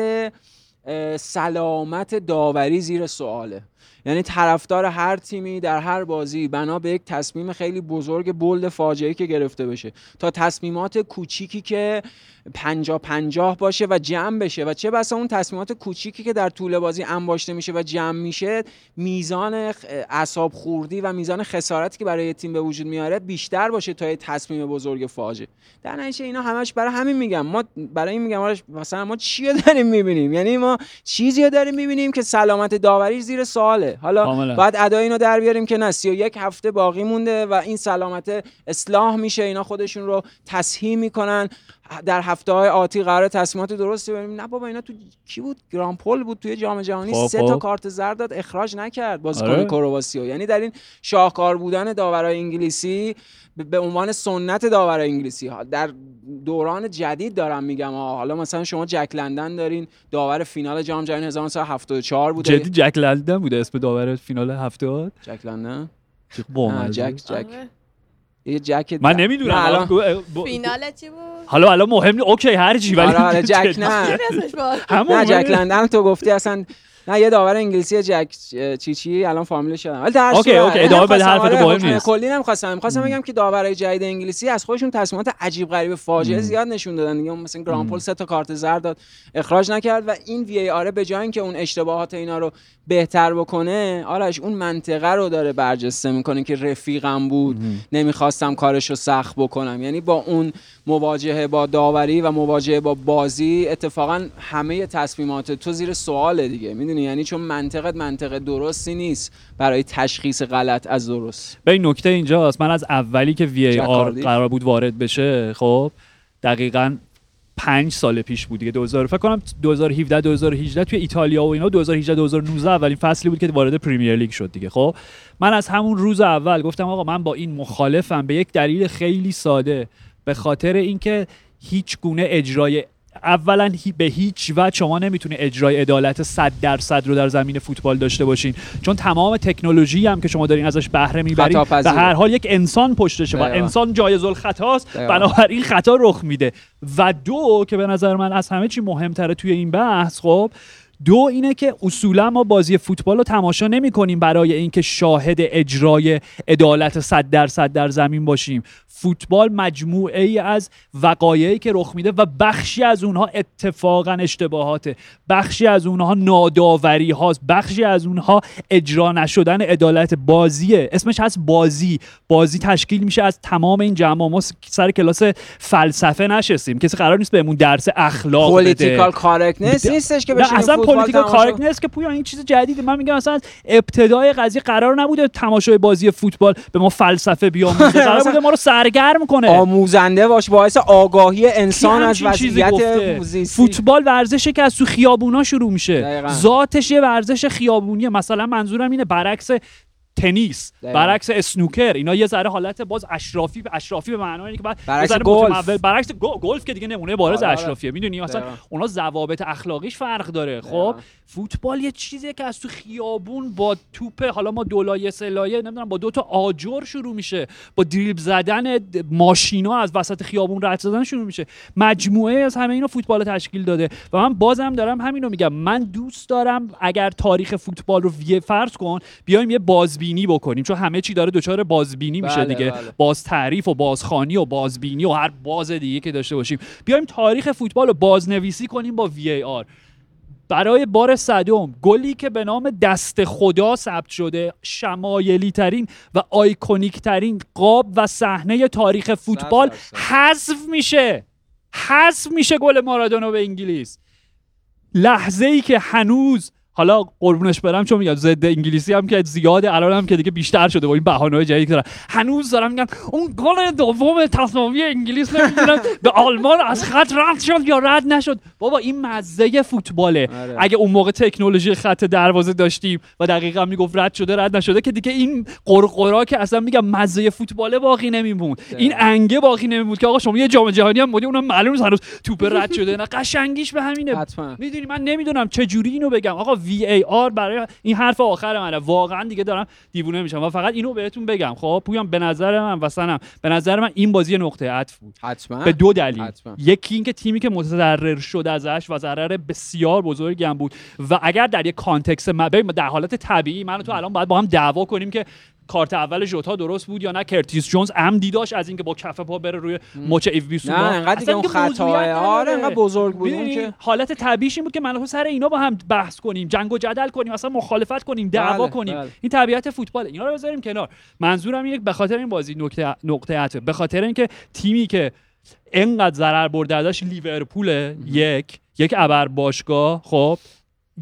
سلامت داوری زیر سواله. یعنی طرفدار هر تیمی در هر بازی. بنا به یک تصمیم خیلی بزرگ بولد فاجعه که گرفته بشه. تا تصمیمات کوچیکی که پنجاه پنجاه باشه و جمع بشه. و چه بسا اون تصمیمات کوچیکی که در طول بازی انباشته میشه و جمع میشه میزان اعصاب خوردی و میزان خسارتی که برای تیم به وجود میاره بیشتر باشه تا یه تصمیم بزرگ فاجعه. در نتیجه اینا همش برای همین میگم. ما برای این میگم مثلا ما چی داریم می‌بینیم؟ یعنی ما چیزی داریم می‌بینیم که سلامت داوری زیر سواله. حالا بعد ادای اینو در بیاریم که نه 31 هفته باقی مونده و این سلامت اصلاح میشه اینا خودشون رو تصحیح می‌کنن. در هفته های آتی قرار تصمیمات درستی ببینیم نه بابا اینا تو کی بود؟ گران پل بود توی جام جهانی. خب، سه تا خب. کارت زرد داد اخراج نکرد. بازیکن آره. کرواسیو یعنی در این شاهکار بودن داورای انگلیسی به- عنوان سنت داورای انگلیسی. ها در دوران جدید دارم میگم. ها. حالا مثلا شما جک لندن دارین. داور فینال جام جهانی 1974 بوده. جدی جک لندن بوده؟ اسم داور فینال هفتاد؟ جک لندن. جک جک. آره. یه جک من نمی‌دونم الان فینال چی بود حالا الان مهم. اوکی هر چی ولی آره آره جک. نه همون جک لندن تو گفتی اصلا نه یه داور انگلیسی جک چی چی الان فامیلش شدم ولی در اوکی، اوکی، ادامه بده، حرفتو آره، مهم حکم نیست. کلی نمی‌خواستم. می‌خواستم بگم که داورای جدید انگلیسی از خودشون تصمیمات عجیب غریب فاجعه. زیاد نشون دادن. دیگه مثلا گران پل سه تا کارت زرد داد اخراج نکرد و این وی ای آر به جای اینکه اون اشتباهات اینا رو بهتر بکنه آرش اون منطقه رو داره برجسته می‌کنه که رفیقم بود نمی‌خواستم کارش رو سخت بکنم. یعنی با اون مواجهه با داوری و مواجهه با بازی اتفاقا همه تصمیمات تو زیر سواله دیگه. می‌دونی؟ یعنی چون منطقت منطقه درستی نیست برای تشخیص غلط از درست. به این نکته اینجاست. من از اولی که وی ای آر. قرار بود وارد بشه خب دقیقا پنج سال پیش بود دیگه. 2000 فکر کنم 2017 2018 توی ایتالیا و اینا 2018 2019 اولین فصلی بود که وارد پریمیر لیگ شد دیگه خب. من از همون روز اول گفتم آقا من با این مخالفم. به یک دلیل خیلی ساده. به خاطر اینکه هیچ گونه اجرای اولا هی- به هیچ وجه شما نمی‌تونه اجرای عدالت 100 درصد رو در زمین فوتبال داشته باشین چون تمام تکنولوژی هم که شما دارین ازش بهره می‌برین به. هر حال یک انسان پشتشه و. انسان جایز الخطاست. بنابراین خطا رخ میده و دو که به نظر من از همه چی مهمتره توی این بحث خب دو اینه که اصولا ما بازی فوتبال رو تماشا نمی کنیم برای اینکه شاهد اجرای عدالت 100 درصد در زمین باشیم. فوتبال مجموعه ای از وقایعی که رخ میده و بخشی از اونها اتفاقا اشتباهاته. بخشی از اونها ناداوری هاست. بخشی از اونها اجرا نشدن عدالت بازیه. اسمش هست بازی. بازی تشکیل میشه از تمام این جمع ما سر کلاس فلسفه نشستیم. کسی قرار نیست بهمون درس اخلاق بده. political correctness بده. نیستش که اصلا فوتبال political تماشا correctness که پویا این چیز جدیده. من میگم از ابتدای قضیه قرار نبوده تماشای بازی فوتبال به ما فلسفه بیاموزه. قرار بوده ما رو سرگرم کنه. آموزنده باش باعث آگاهی انسان از وضعیت. فوتبال ورزشه که از تو خیابونا شروع میشه. ذاتش یه ورزش خیابونیه. مثلا منظورم اینه برعکس تنیس. برعکس اسنوکر اینا یه ذره حالت باز اشرافی اشرافی به معنای اینه که بعد برعکس گلف. برعکس گل- گلف که دیگه نمونه بارز آره، آره. اشرافیه می‌دونی مثلا. اونا ضوابط اخلاقیش فرق داره خب. فوتبال یه چیزیه که از تو خیابون با توپ حالا ما دولایه سلایه نمی‌دونم با دو تا آجر شروع میشه. با دریبل زدن ماشینا از وسط خیابون رد زدن شروع میشه. مجموعه از همه اینو فوتبال تشکیل داده. و من بازم دارم همینو میگم. من دوست دارم اگر تاریخ فوتبال رو وی فرض کن بیایم یه بازبینی بکنیم. چون همه چی داره دچار بازبینی میشه بله، دیگه. بله. باز تعریف و بازخانی و بازبینی و هر باز دیگه که داشته باشیم. بیایم تاریخ فوتبال رو بازنویسی کنیم با وی ای آر برای بار صدم گلی که به نام دست خدا ثبت شده شمایلی ترین و آیکونیک ترین قاب و صحنه تاریخ فوتبال. حذف میشه حذف میشه گل مارادونا به انگلیس لحظه ای که هنوز حالا قربونش برم چون میگم ضد انگلیسی هم که زیاده الان هم که دیگه بیشتر شده با این بهانه‌های جدید که دارن. هنوز دارم میگن اون گل دوم تساوی انگلیس نمی‌دونم به آلمان از خط رد شد یا رد نشد. بابا این مزه فوتباله. آره. اگه اون موقع تکنولوژی خط دروازه داشتیم و دقیقا می‌گفت رد شده رد نشده که دیگه این قرقرا که اصلا میگم مزه فوتباله باقی نمیموند. این انگه باقی نمیموند که آقا شما یه جام جهانی هم بودی اونم معلوم هنوز توپ رد شده نه. قشنگیش به همینه. می‌دونی من نمی‌دونم چه جوری اینو بگم. آقا وی ای آر برای این حرف آخر منه واقعا دیگه دارم دیوونه میشم و فقط اینو بهتون بگم. خب پویان به نظر من و سنم به نظر من این بازی نقطه عطف بود. حتما. به دو دلیل. حتما. یکی اینکه تیمی که متضرر شد ازش و ضرر بسیار بزرگی هم بود. و اگر در یک context م- ببین، در حالت طبیعی من و تو الان باید با هم دعوا کنیم که کارت اول ژوتا درست بود یا نه؟ کرتیس جونز عمدی داشت از اینکه با کف پا بره روی مچ ایو بیسوما نه. انقدر دیگه اون موضوعیت خطا نداره. آره انقدر بزرگ بود. اون؟ که حالت طبیعیش این بود که من سر اینا با هم بحث کنیم جنگ و جدل کنیم اصلا مخالفت کنیم دعوا بله، کنیم. بله. این طبیعت فوتباله. اینا رو بذاریم کنار. منظورم اینه به خاطر این بازی نقطه نقطه به خاطر اینکه تیمی که انقدر ضرر برده ازش لیورپول یک یک ابر باشگاه خب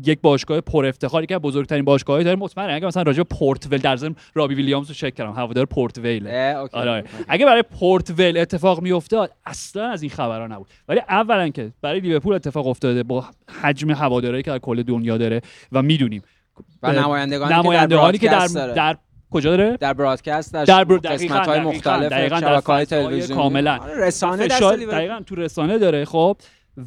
یک باشگاه پر افتخاری که بزرگترین باشگاهی داره مطمئنم اگه مثلا راجع به پورت ویل در ضمن رابی ویلیامز رو چک کردم هوادار پورت ویل اه، okay. آره آره. اگه برای پورت ویل اتفاق میافتاد اصلا از این خبرها نبود ولی اولا که برای لیورپول اتفاق افتاده با حجم هواداری که در کل دنیا داره و می‌دونیم و نمایندگانی نمایندگانی که در داره. در کجا داره در برادکست در, در بر- قسمت های مختلف دقیقاً در تلویزیونی کاملاً. آره، رسانه فشار. دقیقاً تو رسانه داره خب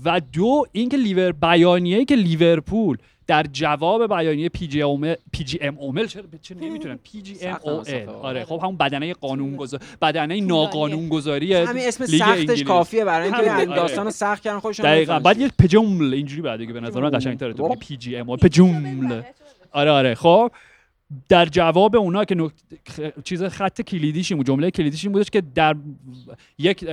و دو اینکه لیور بیانیه‌ای که لیورپول در جواب بیانیه پی جی ام پی جی ام اومل چرا چه نمی‌تونم پی جی ام او. ال آره خب همون بدنه قانونگذار بدنه. ناقانونگذاری همین اسم سختش. کافیه برای اینکه این آره. داستان رو سخت کردن خودشون دقیقاً بعد. یه پجمل اینجوری بعد دیگه به نظر من قشنگ‌تره تو پی جی ام او پجمل آره آره خب در جواب اونا که نکت... چیز خط کلیدیش این بود جمله کلیدیش این بودش که در یک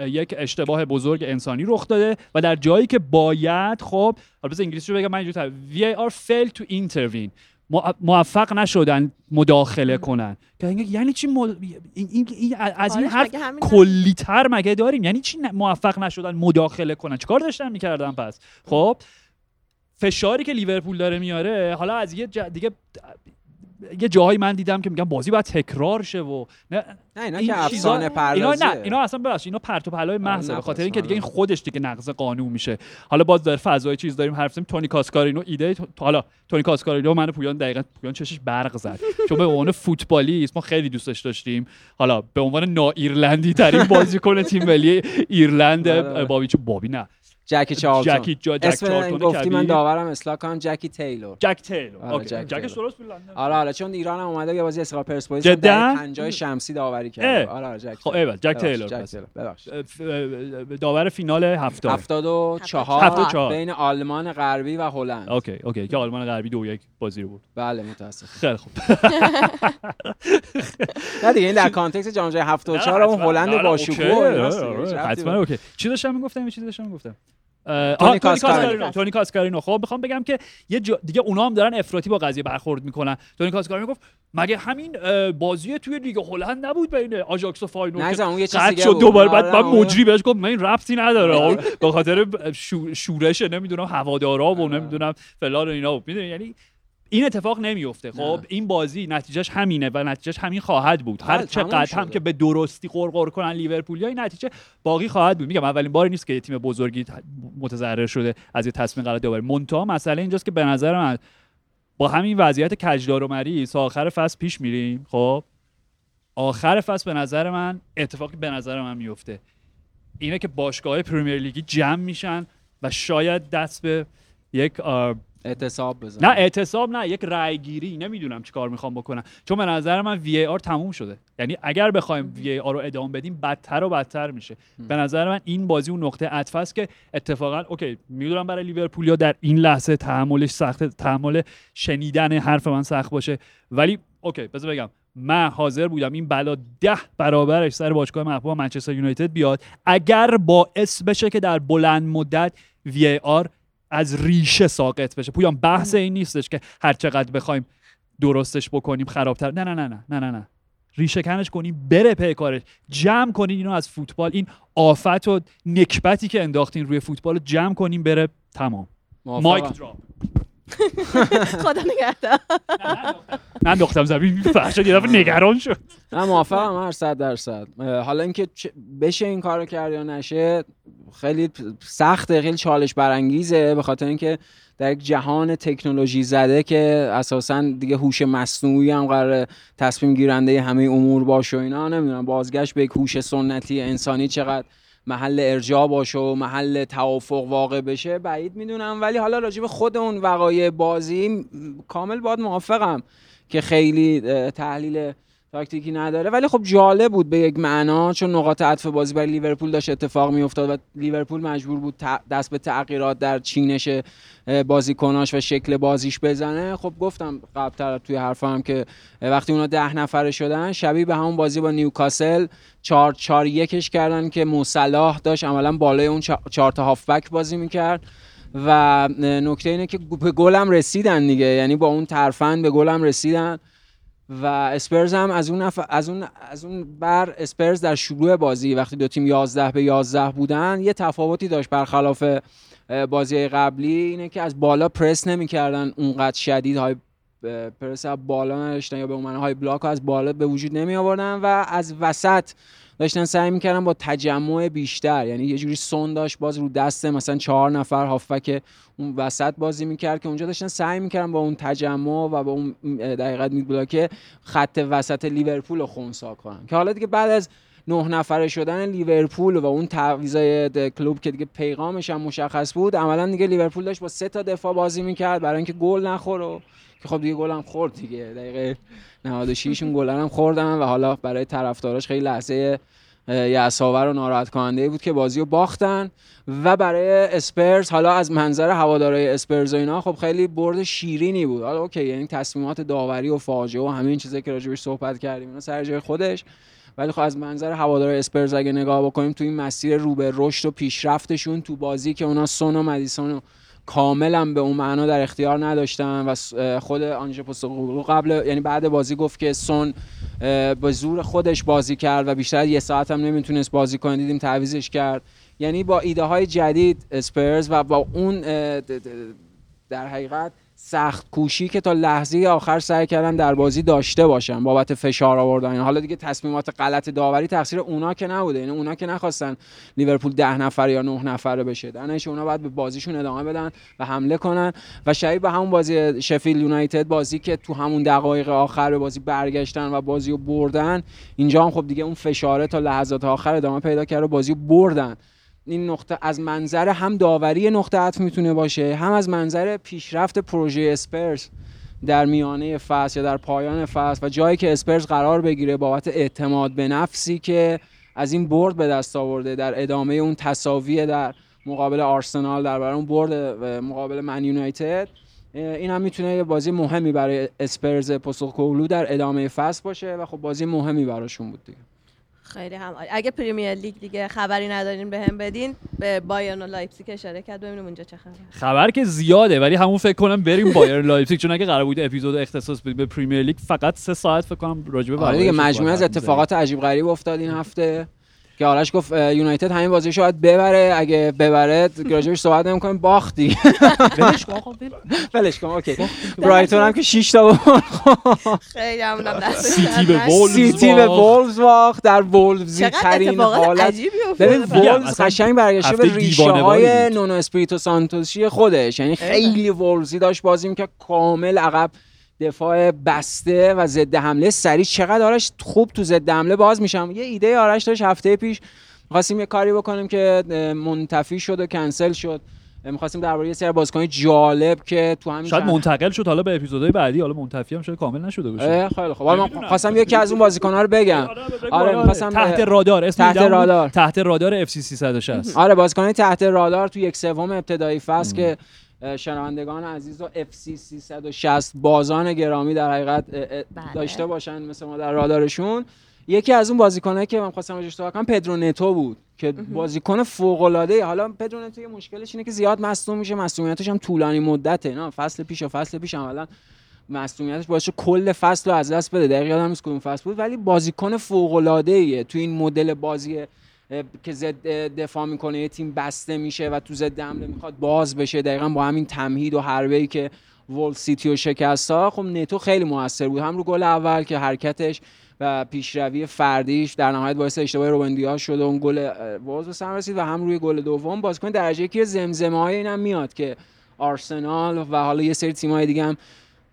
یک اشتباه بزرگ انسانی رخ داده و در جایی که باید خب حالا بذار انگلیسی رو بگم من اینجوری VAR failed to intervene. مو- موفق نشدن مداخله کنن. که یعنی چی مد- این, این, این از این حرف مگه همین کلی تر مگه داریم؟ یعنی چی موفق نشدن مداخله کنن؟ چیکار داشتن می‌کردن پس؟ خب فشاری که لیورپول داره میاره حالا از یه جا دیگه یه جاهایی من دیدم که میگم بازی باید تکرار شه و نه نه اینا این که افسانه اینا پردازیه. نه اینا اصلا ببخشید اینا پرت و پلای محضه نه، به خاطر اینکه من- دیگه این خودش دیگه نقض قانون میشه. حالا باز در فضای چیز داریم حرف زدیم تونی کاسکارینو ایده تو- حالا تونی کاسکارینو من و پویان دقیقا پویان چشش برق زد. چون به عنوان فوتبالیست ما خیلی دوستش داشتیم. حالا به عنوان نا ایرلندی ترین بازیکن تیم ملی ایرلند بله، بله. بابی چه بابی نه. جکی چارلتون. جکی جا جک اسم گفتی من. داورم اصلاح کنم جکی تیلور. جک تیلور. آره، okay. جک. درست بود؟ آره آره چون ایران هم اومده یه بازی استقلال پرسپولیس؟ در 50 شمسی داوری کرد. آره آره جک خب، ایول، جک تیلور داور فینال هفتاد. 74 هفتاد و چهار. بین آلمان غربی و هلند. okay okay. که آلمان غربی دو یک بازی رو برد. بله متاسف خیلی خوب. نه دیگه این در context جام جهانی 74 اون هلند با شکوه. هیچ ربطی حتما okay. چی داشتم می‌گفتم؟ چیزی داشتم می‌گفتم. تونی کاسکارینو. تونی کاسکارینو. خب می‌خوام بگم که یه جا دیگه اونا هم دارن افراطی با قضیه برخورد می‌کنن. تونی کاسکارینو گفت مگه همین بازی توی لیگ هلند نبود بین آژاکس و نه فاینورد اون یه چیز دیگه شد. دوباره بعد آره، بعد اون- مجری بهش گفت من این ربطی نداره. به خاطر شو- شورش نمی‌دونم هوادارا و نمی‌دونم فلان و اینا. می‌دونی یعنی این اتفاق نمیفته خب نه. این بازی نتیجهش همینه و نتیجهش همین خواهد بود. هر بله، چقدر هم. که به درستی قرقر کنن لیورپولیا این نتیجه باقی خواهد بود. میگم اولین بار نیست که یه تیم بزرگی متضرر شده از یه تصمیم غلط داوری منتها مسئله اینجاست که به نظر من با همین وضعیت کجدار و مریض آخر فصل پیش میریم. خب آخر فصل به نظر من اتفاقی به نظر من میفته اینه که باشگاه پرمیر لیگی جمع میشن و شاید دست به یک اعتصاب بزنن نه اعتصاب نه یک رأی گیری نمی‌دونم چی کار می‌خوام بکنم. چون به نظر من VAR تموم شده. یعنی اگر بخوایم VAR رو ادامه بدیم بدتر و بدتر میشه. به نظر من این بازی اون نقطه عطف است که اتفاقا okay می‌دونم برای لیورپولیا در این لحظه تحملش سخته تحمل شنیدن حرف من سخت باشه. ولی okay بذار بگم. من حاضر بودم این بلا ده برابرش سر باشگاه محبوب منچستر یونایتد بیاد. اگر باعث بشه که در بلند مدت وی آر از ریشه ساقط بشه. پویان بحث این نیستش که هر چقدر بخوایم درستش بکنیم خرابتر. نه نه نه نه نه نه نه. ریشه کنش کنیم بره پی کارش. جمع کنین اینو از فوتبال. این آفت و نکبتی که انداختین روی فوتبال رو جمع کنیم بره تمام. مایک دراپ خدا نگهدار. نه انداختم زمین فرشاد یه دفعه نگران شد. نه موافقم هر صد درصد حالا اینکه بشه این کارو کرد یا نشه خیلی سخته خیلی چالش برانگیزه به خاطر اینکه در یک جهان تکنولوژی زده که اساسا دیگه هوش مصنوعی هم قرار تصمیم گیرنده همه امور باشه و اینا. نمی‌دونم بازگشت به یک هوش سنتی انسانی چقدر محل ارجاع باشه و محل توافق واقع بشه بعید می‌دونم. ولی حالا راجع به خود اون وقایع بازی کامل باید موافقم که خیلی تحلیل تاکتیکی نداره. ولی خب جالب بود به یک معنا چون نقاط عطف بازی برای لیورپول داشت اتفاق میافتاد و لیورپول مجبور بود دست به تغییرات در چینش بازیکناش و شکل بازیش بزنه. خب گفتم قبلتر توی حرفم که وقتی اونا ده نفره شدن شبیه به همون بازی با نیوکاسل چهار چهار یکش کردن که موصلاح داشت عملا بالای اون چا- چهار تا هافبک بازی می‌کرد و نکته اینه که به گلم رسیدن دیگه. یعنی با اون ترفند به گلم رسیدن. و اسپرز هم از اون نف... از اون از اون بر اسپرز در شروع بازی وقتی دو تیم 11 به 11 بودن یه تفاوتی داشت برخلاف بازی قبلی اینه که از بالا پرس نمی‌کردن اونقدر شدید های پرس بالا نداشتن یا به اون های بلاک از بالا به وجود نمی آوردن و از وسط داشتن سعی می‌کردن با تجمع بیشتر یعنی یه جوری سون داشت باز رو دست مثلا چهار نفر هافبک اون وسط بازی می‌کرد که اونجا داشتن سعی می‌کردن با اون تجمع و با اون دقیقت بلاک خط وسط لیورپول رو خونسا کنن. که حالا دیگه بعد از نه نفره شدن لیورپول و اون تعویضای کلوب که دیگه پیغامش هم مشخص بود عملا دیگه لیورپول داشت با سه تا دفاع بازی می‌کرد برای اینکه گل نخوره که خب دیگه گل هم خورد دیگه. دقیقه 96 اون گل هم خوردن و حالا برای طرفداراش خیلی لحظه یأس‌آور و ناراحت کننده بود که بازی رو باختن. و برای اسپرز حالا از منظر هوادارهای اسپرز و اینا خب خیلی برد شیرینی بود. حالا okay یعنی تصمیمات داوری و فاجعه و همه این چیزایی که راجبش صحبت کردیم اینا سر جای خودش. ولی خب از منظر هوادارهای اسپرز اگه نگاه بکنیم تو این مسیر رو به رشد و پیشرفتشون تو بازی که اونا سون و مدیسون و کاملا به اون معنا در اختیار نداشتن و خود آنژه پوستوکوگلو قبل یعنی بعد بازی گفت که سون به زور خودش بازی کرد و بیشتر یه ساعت هم نمی‌تونست بازی کنه دیدیم تعویزش کرد. یعنی با ایده های جدید اسپرز و با اون در حقیقت سخت کوشی که تا لحظه آخر سعی کردن در بازی داشته باشن بابت فشار آوردن. حالا دیگه تصمیمات غلط داوری تقصیر اونا که نبوده. یعنی اونا که نخواستن لیورپول ده نفر یا نه نفره بشه. دانش اونا باید به بازیشون ادامه بدن و حمله کنن و شبیه به همون بازی شفیل یونایتد بازی که تو همون دقایق آخر به بازی برگشتن و بازی رو بردن. اینجا هم خب دیگه اون فشاره تا لحظات آخر ادامه پیدا کرد و بازی رو بردن. این نقطه از منظر هم داوری نقطه عطف می‌تونه باشه هم از منظر پیشرفت پروژه اسپرز در میانه فصل یا در پایان فصل و جایی که اسپرز قرار بگیره بابت اعتماد به نفسی که از این برد به دست آورده در ادامه اون تساوی در مقابل آرسنال در برای اون برد مقابل من یونایتد این هم می‌تونه یه بازی مهمی برای اسپرز پوستوکوگلو در ادامه فصل باشه و خب بازی مهمی براشون بود دیگه. خیلی هم. اگه پریمیر لیگ دیگه خبری ندارین بهم بدین به بایرن و لایپزیگ اشاره کرد. ببینیم اونجا چه خبره. خبر که زیاده ولی همون فکر کنم بریم بایرن لایپزیگ. چون اگه قرار بود اپیزود اختصاص بدیم به پریمیر لیگ فقط سه ساعت فکر کنم راجع به آره دیگه بایرن مجموعه از اتفاقات عجیب غریب افتاد این هفته. که آرش گفت یونایتد همین بازی باید ببره. اگه ببره راجبش صحبت نمی‌کنیم باخت دیگه. ولش کن آقا، ول. ولش کن اوکی. برایتون هم که 6 تا خیلی دست سیتی به وولفز سیتی به باخت. وولز باخت. در چقدر ترین حالت عجیبی ببین وولز قشنگ برگشته به ریشه های. نونو اسپریتو سانتوسی خودش. یعنی خیلی. وولزی داشت بازی می‌کرد. کامل عقب دفاع بسته و ضد حمله سریع. چقدر آرش خوب تو ضد حمله باز میشم. یه ایده آرش داشت هفته پیش. می‌خواستیم یه کاری بکنیم که منتفی شد و کنسل شد. می‌خواستیم درباره یه سری بازیکن جالب که تو همین شاید منتقل شد. حالا به اپیزودهای بعدی حالا منتفی هم شاید کامل نشده باشه. خیلی خوب. من. خواستم یکی از اون بازیکن‌ها رو بگم. آره، می‌خواستم- تحت رادار. اسم تحت رادار. تحت رادار اف سی 360 آره بازیکن تحت رادار تو یک سوم ابتدایی فصل که شنوندگان عزیز و اف سی 360 بازان گرامی در حقیقت بله. داشته باشن مثل ما در رادارشون. یکی از اون بازیکنایی که من خواستم صحبت کنم پدرو نتو بود که بازیکن فوق العاده حالا پدرو نتو یه مشکلش اینه که زیاد مصدوم میشه مصدومیتش هم طولانی مدته. نه فصل پیش و فصل پیش عملا مسئولیتش باعث کل فصل رو از دست بده. دقیقا یادم نیست کدوم فصل بود. ولی بازیکن فوق العاده ایه تو این مدل بازی که ضد دفاع می‌کنه یه تیم بسته میشه و تو ضد حمله می‌خواد باز بشه. دقیقا با همین تمهید و حربه ای که وولز سیتی رو شکست ها خب نتو خیلی موثر بود. هم رو گل اول که حرکتش و پیشروی فردیش در نهایت باعث اشتباه روبن دیاش شد و اون گل وولز به ثمر رسید و هم روی گل دوم بازیکن درجه یکی زمزمه های اینم میاد که آرسنال و حالا یه سری تیم‌های دیگه هم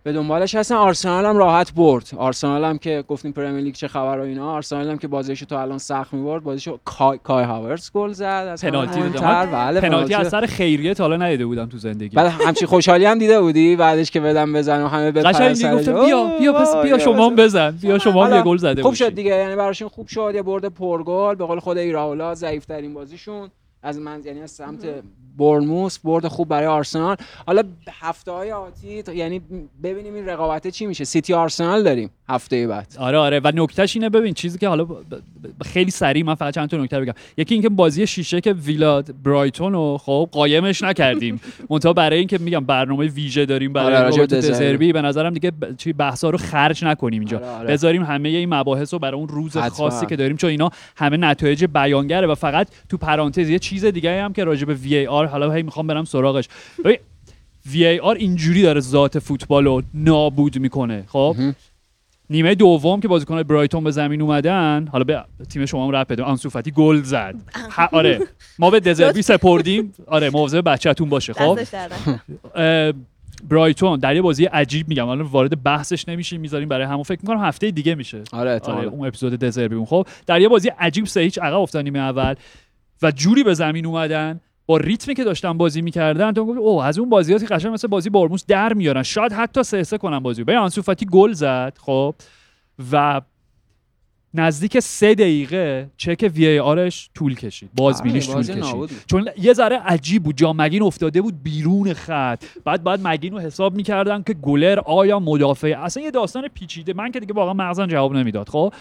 به دنبالش هستن. آرسنال هم راحت برد. آرسنال هم که گفتیم پرمیر لیگ چه خبر و اینا. آرسنال هم که بازیشو تا الان سخت می‌برد بازیشو کای, کای گل زد. از پنالتی. بله پنالتی سر خیریه تا حالا ندیده بودم تو زندگی. بعد همچین خوشحالی هم دیده بودی؟ بعدش که بدم بزن و همه بپرن قشنگ. گفتم بیا بیا پس بیا شما هم بزن. بیا شما هم یه گل زده خوب. شد دیگه. یعنی براشون خوب شد. یه برد پرگل. به قول خود ایراولا ضعیف ترین بازیشون. از من یعنی از سمت برموس برد خوب برای آرسنال. حالا هفته های آتی یعنی ببینیم این رقابت چی میشه. سیتی آرسنال داریم هفته بعد. آره آره. و نکتهش اینه ببین چیزی که حالا ب- ب- خیلی سریع من فقط چند تا نکته بگم. یکی اینکه بازی شیشه که ویلا برایتون رو خب قایمش نکردیم. منتها برای اینکه میگم برنامه ویژه داریم برای آره، رابط دزربی. به نظرم دیگه ب... چی بحثا رو خرج نکنیم اینجا. آره، آره. بذاریم همه این مباحث رو برای اون روز حتما. خاصی که داریم چون اینا همه نتایج بیانگره. و فقط تو پرانتز یه چیز دیگه هم که راجع به وی ای آر حالا هی می‌خوام برم سراغش. ببین وی ای آر اینجوری داره ذات فوتبال رو نابود می‌کنه. خب. نیمه دوم که بازیکن‌های برایتون به زمین اومدن حالا به تیم شما هم رپ بده آنسو فاتی گل زد. آره. ما به دزربی سپردیم. آره مواظب بچه‌تون باشه. خب؟ برایتون. در یه بازی عجیب میگم. الان وارد بحثش نمیشیم می‌ذاریم برای همون. فکر می‌کنم هفته دیگه میشه. آره آره. اون اپیزود دزربی اون خب؟ در یه بازی عجیب سه هیچ عقب افتادن نیمه اول. و جوری به زمین اومدن با ریتمی که داشتن بازی می‌کردن تو گفت اوه از اون بازیاتی قشنگ مثل بازی برموس در میارن. شاید حتی سه سه کنن بازی. به آنسو فاتی گل زد خب و نزدیک سه دقیقه چک وی ای آرش طول کشید. بازبینیش آره، طول کشید. چون یه ذره عجیب بود. جا مگین افتاده بود بیرون خط. بعد بعد مگین رو حساب می‌کردن که گلر آیا مدافع. اصلا یه داستان پیچیده. من که دیگه واقعا مغزم جواب نمی‌داد خب.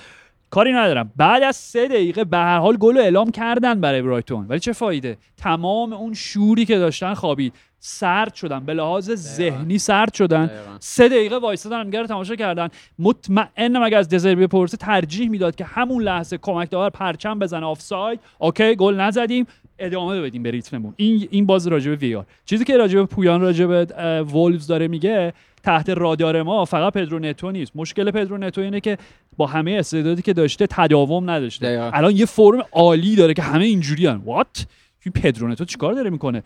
کاری ندارم. بعد از سه دقیقه به هر حال گل اعلام کردن برای برایتون. ولی چه فایده؟ تمام اون شوری که داشتن خوابید. سرد شدن. به لحاظ ذهنی سرد شدن. دقیقاً. سه دقیقه وایسادن همدیگه رو تماشا کردن. مطمئنم اگه از دزربی بپرسه ترجیح می‌داد که همون لحظه کمک داور پرچم بزنه آفساید. okay گل نزدیم. ادامه بدیم به ریتممون. این این باز راجع به VAR. چیزی که راجع به پویان اه، وولفز داره میگه تحت رادار ما فقط پدرو نتو نیست. مشکل پدرو نتو اینه که با همه استعدادی که داشته تداوم نداشته. دقیقاً. الان یه فرم عالی داره که همه اینجوریان. what این پدرو نتو چیکار داره می‌کنه؟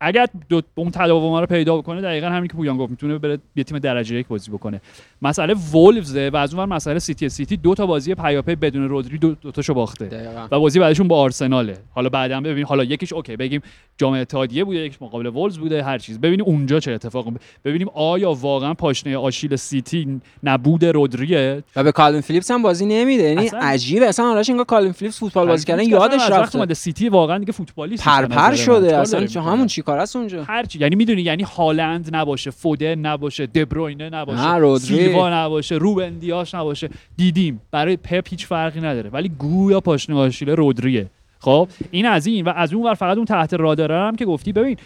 اگر دو اون تداوم رو پیدا بکنه دقیقا همین که پویان گفت می‌تونه بره یه تیم درجه یک بازی بکنه. مسئله وولفزه و از اون مسئله سیتی سیتی دو تا بازی پیاپی بدون رودری دو, دو تاشو باخته. دقیقاً. و بازی بعدشون با آرسناله. حالا بعدا ببین حالا یکیش okay بگیم جام اتحادیه بوده یکیش مقابل وولز بوده هر چیز. ببینیم اونجا چه اتفاقی ببینیم آیا واقعا پاشنه آشیل سیتی نبود رودریه؟ و به کالوین فیلیپس هم بازی نمیده. یعنی عجیبه. اصلا آرش انگار کالوین فیلیپس فوتبال بازی کردن یادش رفته. اومده. سیتی واقعا دیگه فوتبالیست پرپر. شده. اصلا چه؟ همون چیکار است اونجا؟ هر چی. یعنی می‌دونی یعنی هالند نباشه فودن نباشه دبروینه نه، نباشه. سیلوا نباشه روبن دیاش نباشه. دیدیم. برای پپ هیچ فرقی نداره. ولی گویا پاشنه آشیل رودریه. خب این از این و از اون ور فقط اون تحت رادار هم که گفتی. ببین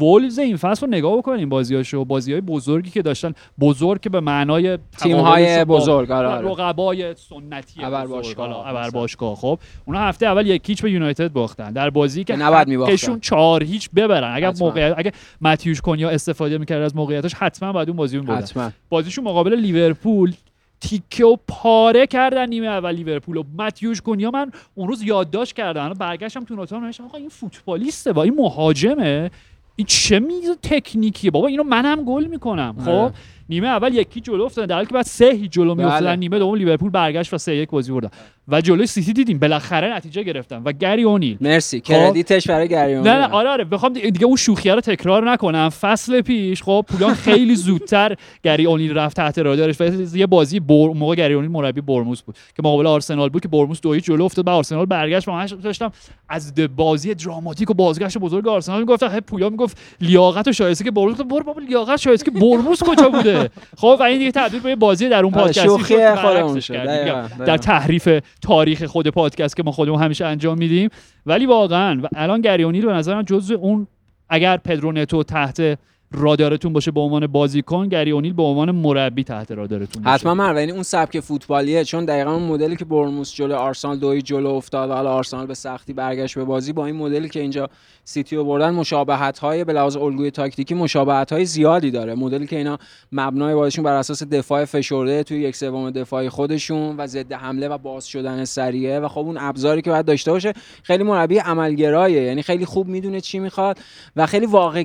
ولز این فصل رو نگاه بکنیم بازیاشو. بازی های بزرگی که داشتن. بزرگ که به معنای تقابلش با بزرگ، آره، آره. رقبای سنتی ابر باشگاه. حالا ابر باشگاه. خب اونا هفته اول یک هیچ به یونایتد باختن. در بازی که که نباید می‌باختن. حقشون چهار هیچ ببرن. اگر حتما. موقع اگه متیوش کنیا استفاده می‌کرد از موقعیتش حتما بعد اون بازی حتما. بازیشون مقابل لیورپول تیکه و پاره کردن نیمه اول لیورپول و متیوش کنیا من اون روز یادداشت کردم. برگشتم تو نوتام نوشتم آقا این فوتبالیسته با این مهاجمه. این چه میز تکنیکیه؟ بابا اینو منم گل می‌کنم خب؟ آره. نیمه اول یکی جلو افتادن در حالی که بعد سه هیچ جلو بله. میافتادن نیمه دوم لیورپول برگشت و سه یک بازی بردن و جلوی سیتی دیدیم. بالاخره نتیجه گرفتن. و گری اونیل. مرسی. کردیتش برای گریون خب. نه نه. آره آره. بخوام دیگه اون شوخیه رو تکرار نکنم. فصل پیش خب پولان خیلی زودتر گری اونیل رفت تحت رادارش. و یه بازی بر... موقع گری اونیل مربی برموس بود. که مقابل آرسنال بود که برموس دوی جلو افتاد. به آرسنال برگشت من داشتم. از بازی دراماتیک و بازگشت بزرگ آرسنال می‌گفتم. هی پویا می‌گفت لیاقت و شایسته که برموس برو بابا لیاقت شایسته که برموس کجا بوده؟ خب و این دیگه تبدیل به بازی در اون آره، پادکستی شوخی شد. در تحریف تاریخ خود پادکست که ما خودمون همیشه انجام میدیم. ولی واقعا و الان گریونیل به نظرم جزء اون اگر پدرو نتو تحت رادارتون باشه به عنوان بازیکن گری اونیل به عنوان مربی تحت رادارتون باشه. حتما مرد یعنی اون سبک فوتبالیه چون دقیقا اون مدلی که برموس جلو آرسنال دوی جلو افتاد و حالا آرسنال به سختی برگشت به بازی. با این مدلی که اینجا سیتی رو بردن مشابهت های به لحاظ الگوی تاکتیکی مشابهت های زیادی داره. مدلی که اینا مبنای بازیشون بر اساس دفاع فشرده توی یک سوم دفاعی خودشون و ضد حمله و باز شدن سریعه و خب اون ابزاری که باید داشته باشه خیلی مربی عملگرایه. یعنی خیلی خوب می‌دونه چی می‌خواد و خیلی واقع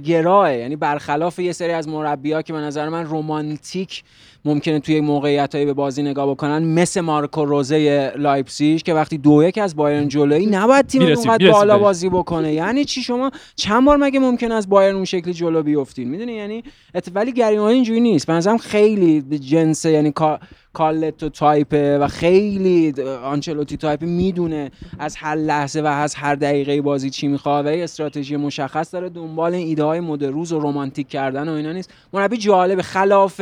یعنی برخلاف یه سری از مربی‌ها که به نظر من رمانتیک ممکنه توی موقعیتایی به بازی نگاه بکنن مثل مارکو روزه لایپزیگ که وقتی دو یک از بایرن جلویی نباید تیم اونقدر بالا. بازی بکنه. یعنی چی شما؟ چند بار مگه ممکن از بایرن اون شکلی جلو بیفتین؟ می‌دونی؟ یعنی ولی گریمان اینجوری نیست. به نظرم خیلی جنس یعنی کا... کالت تایپه و خیلی آنچلوتی تایپ می‌دونه از هر لحظه و از هر دقیقه بازی چی می‌خواد و استراتژی مشخص داره. دنبال ایده های مد روز و رمانتیک کردن و اینا نیست. مربی جالب خلاف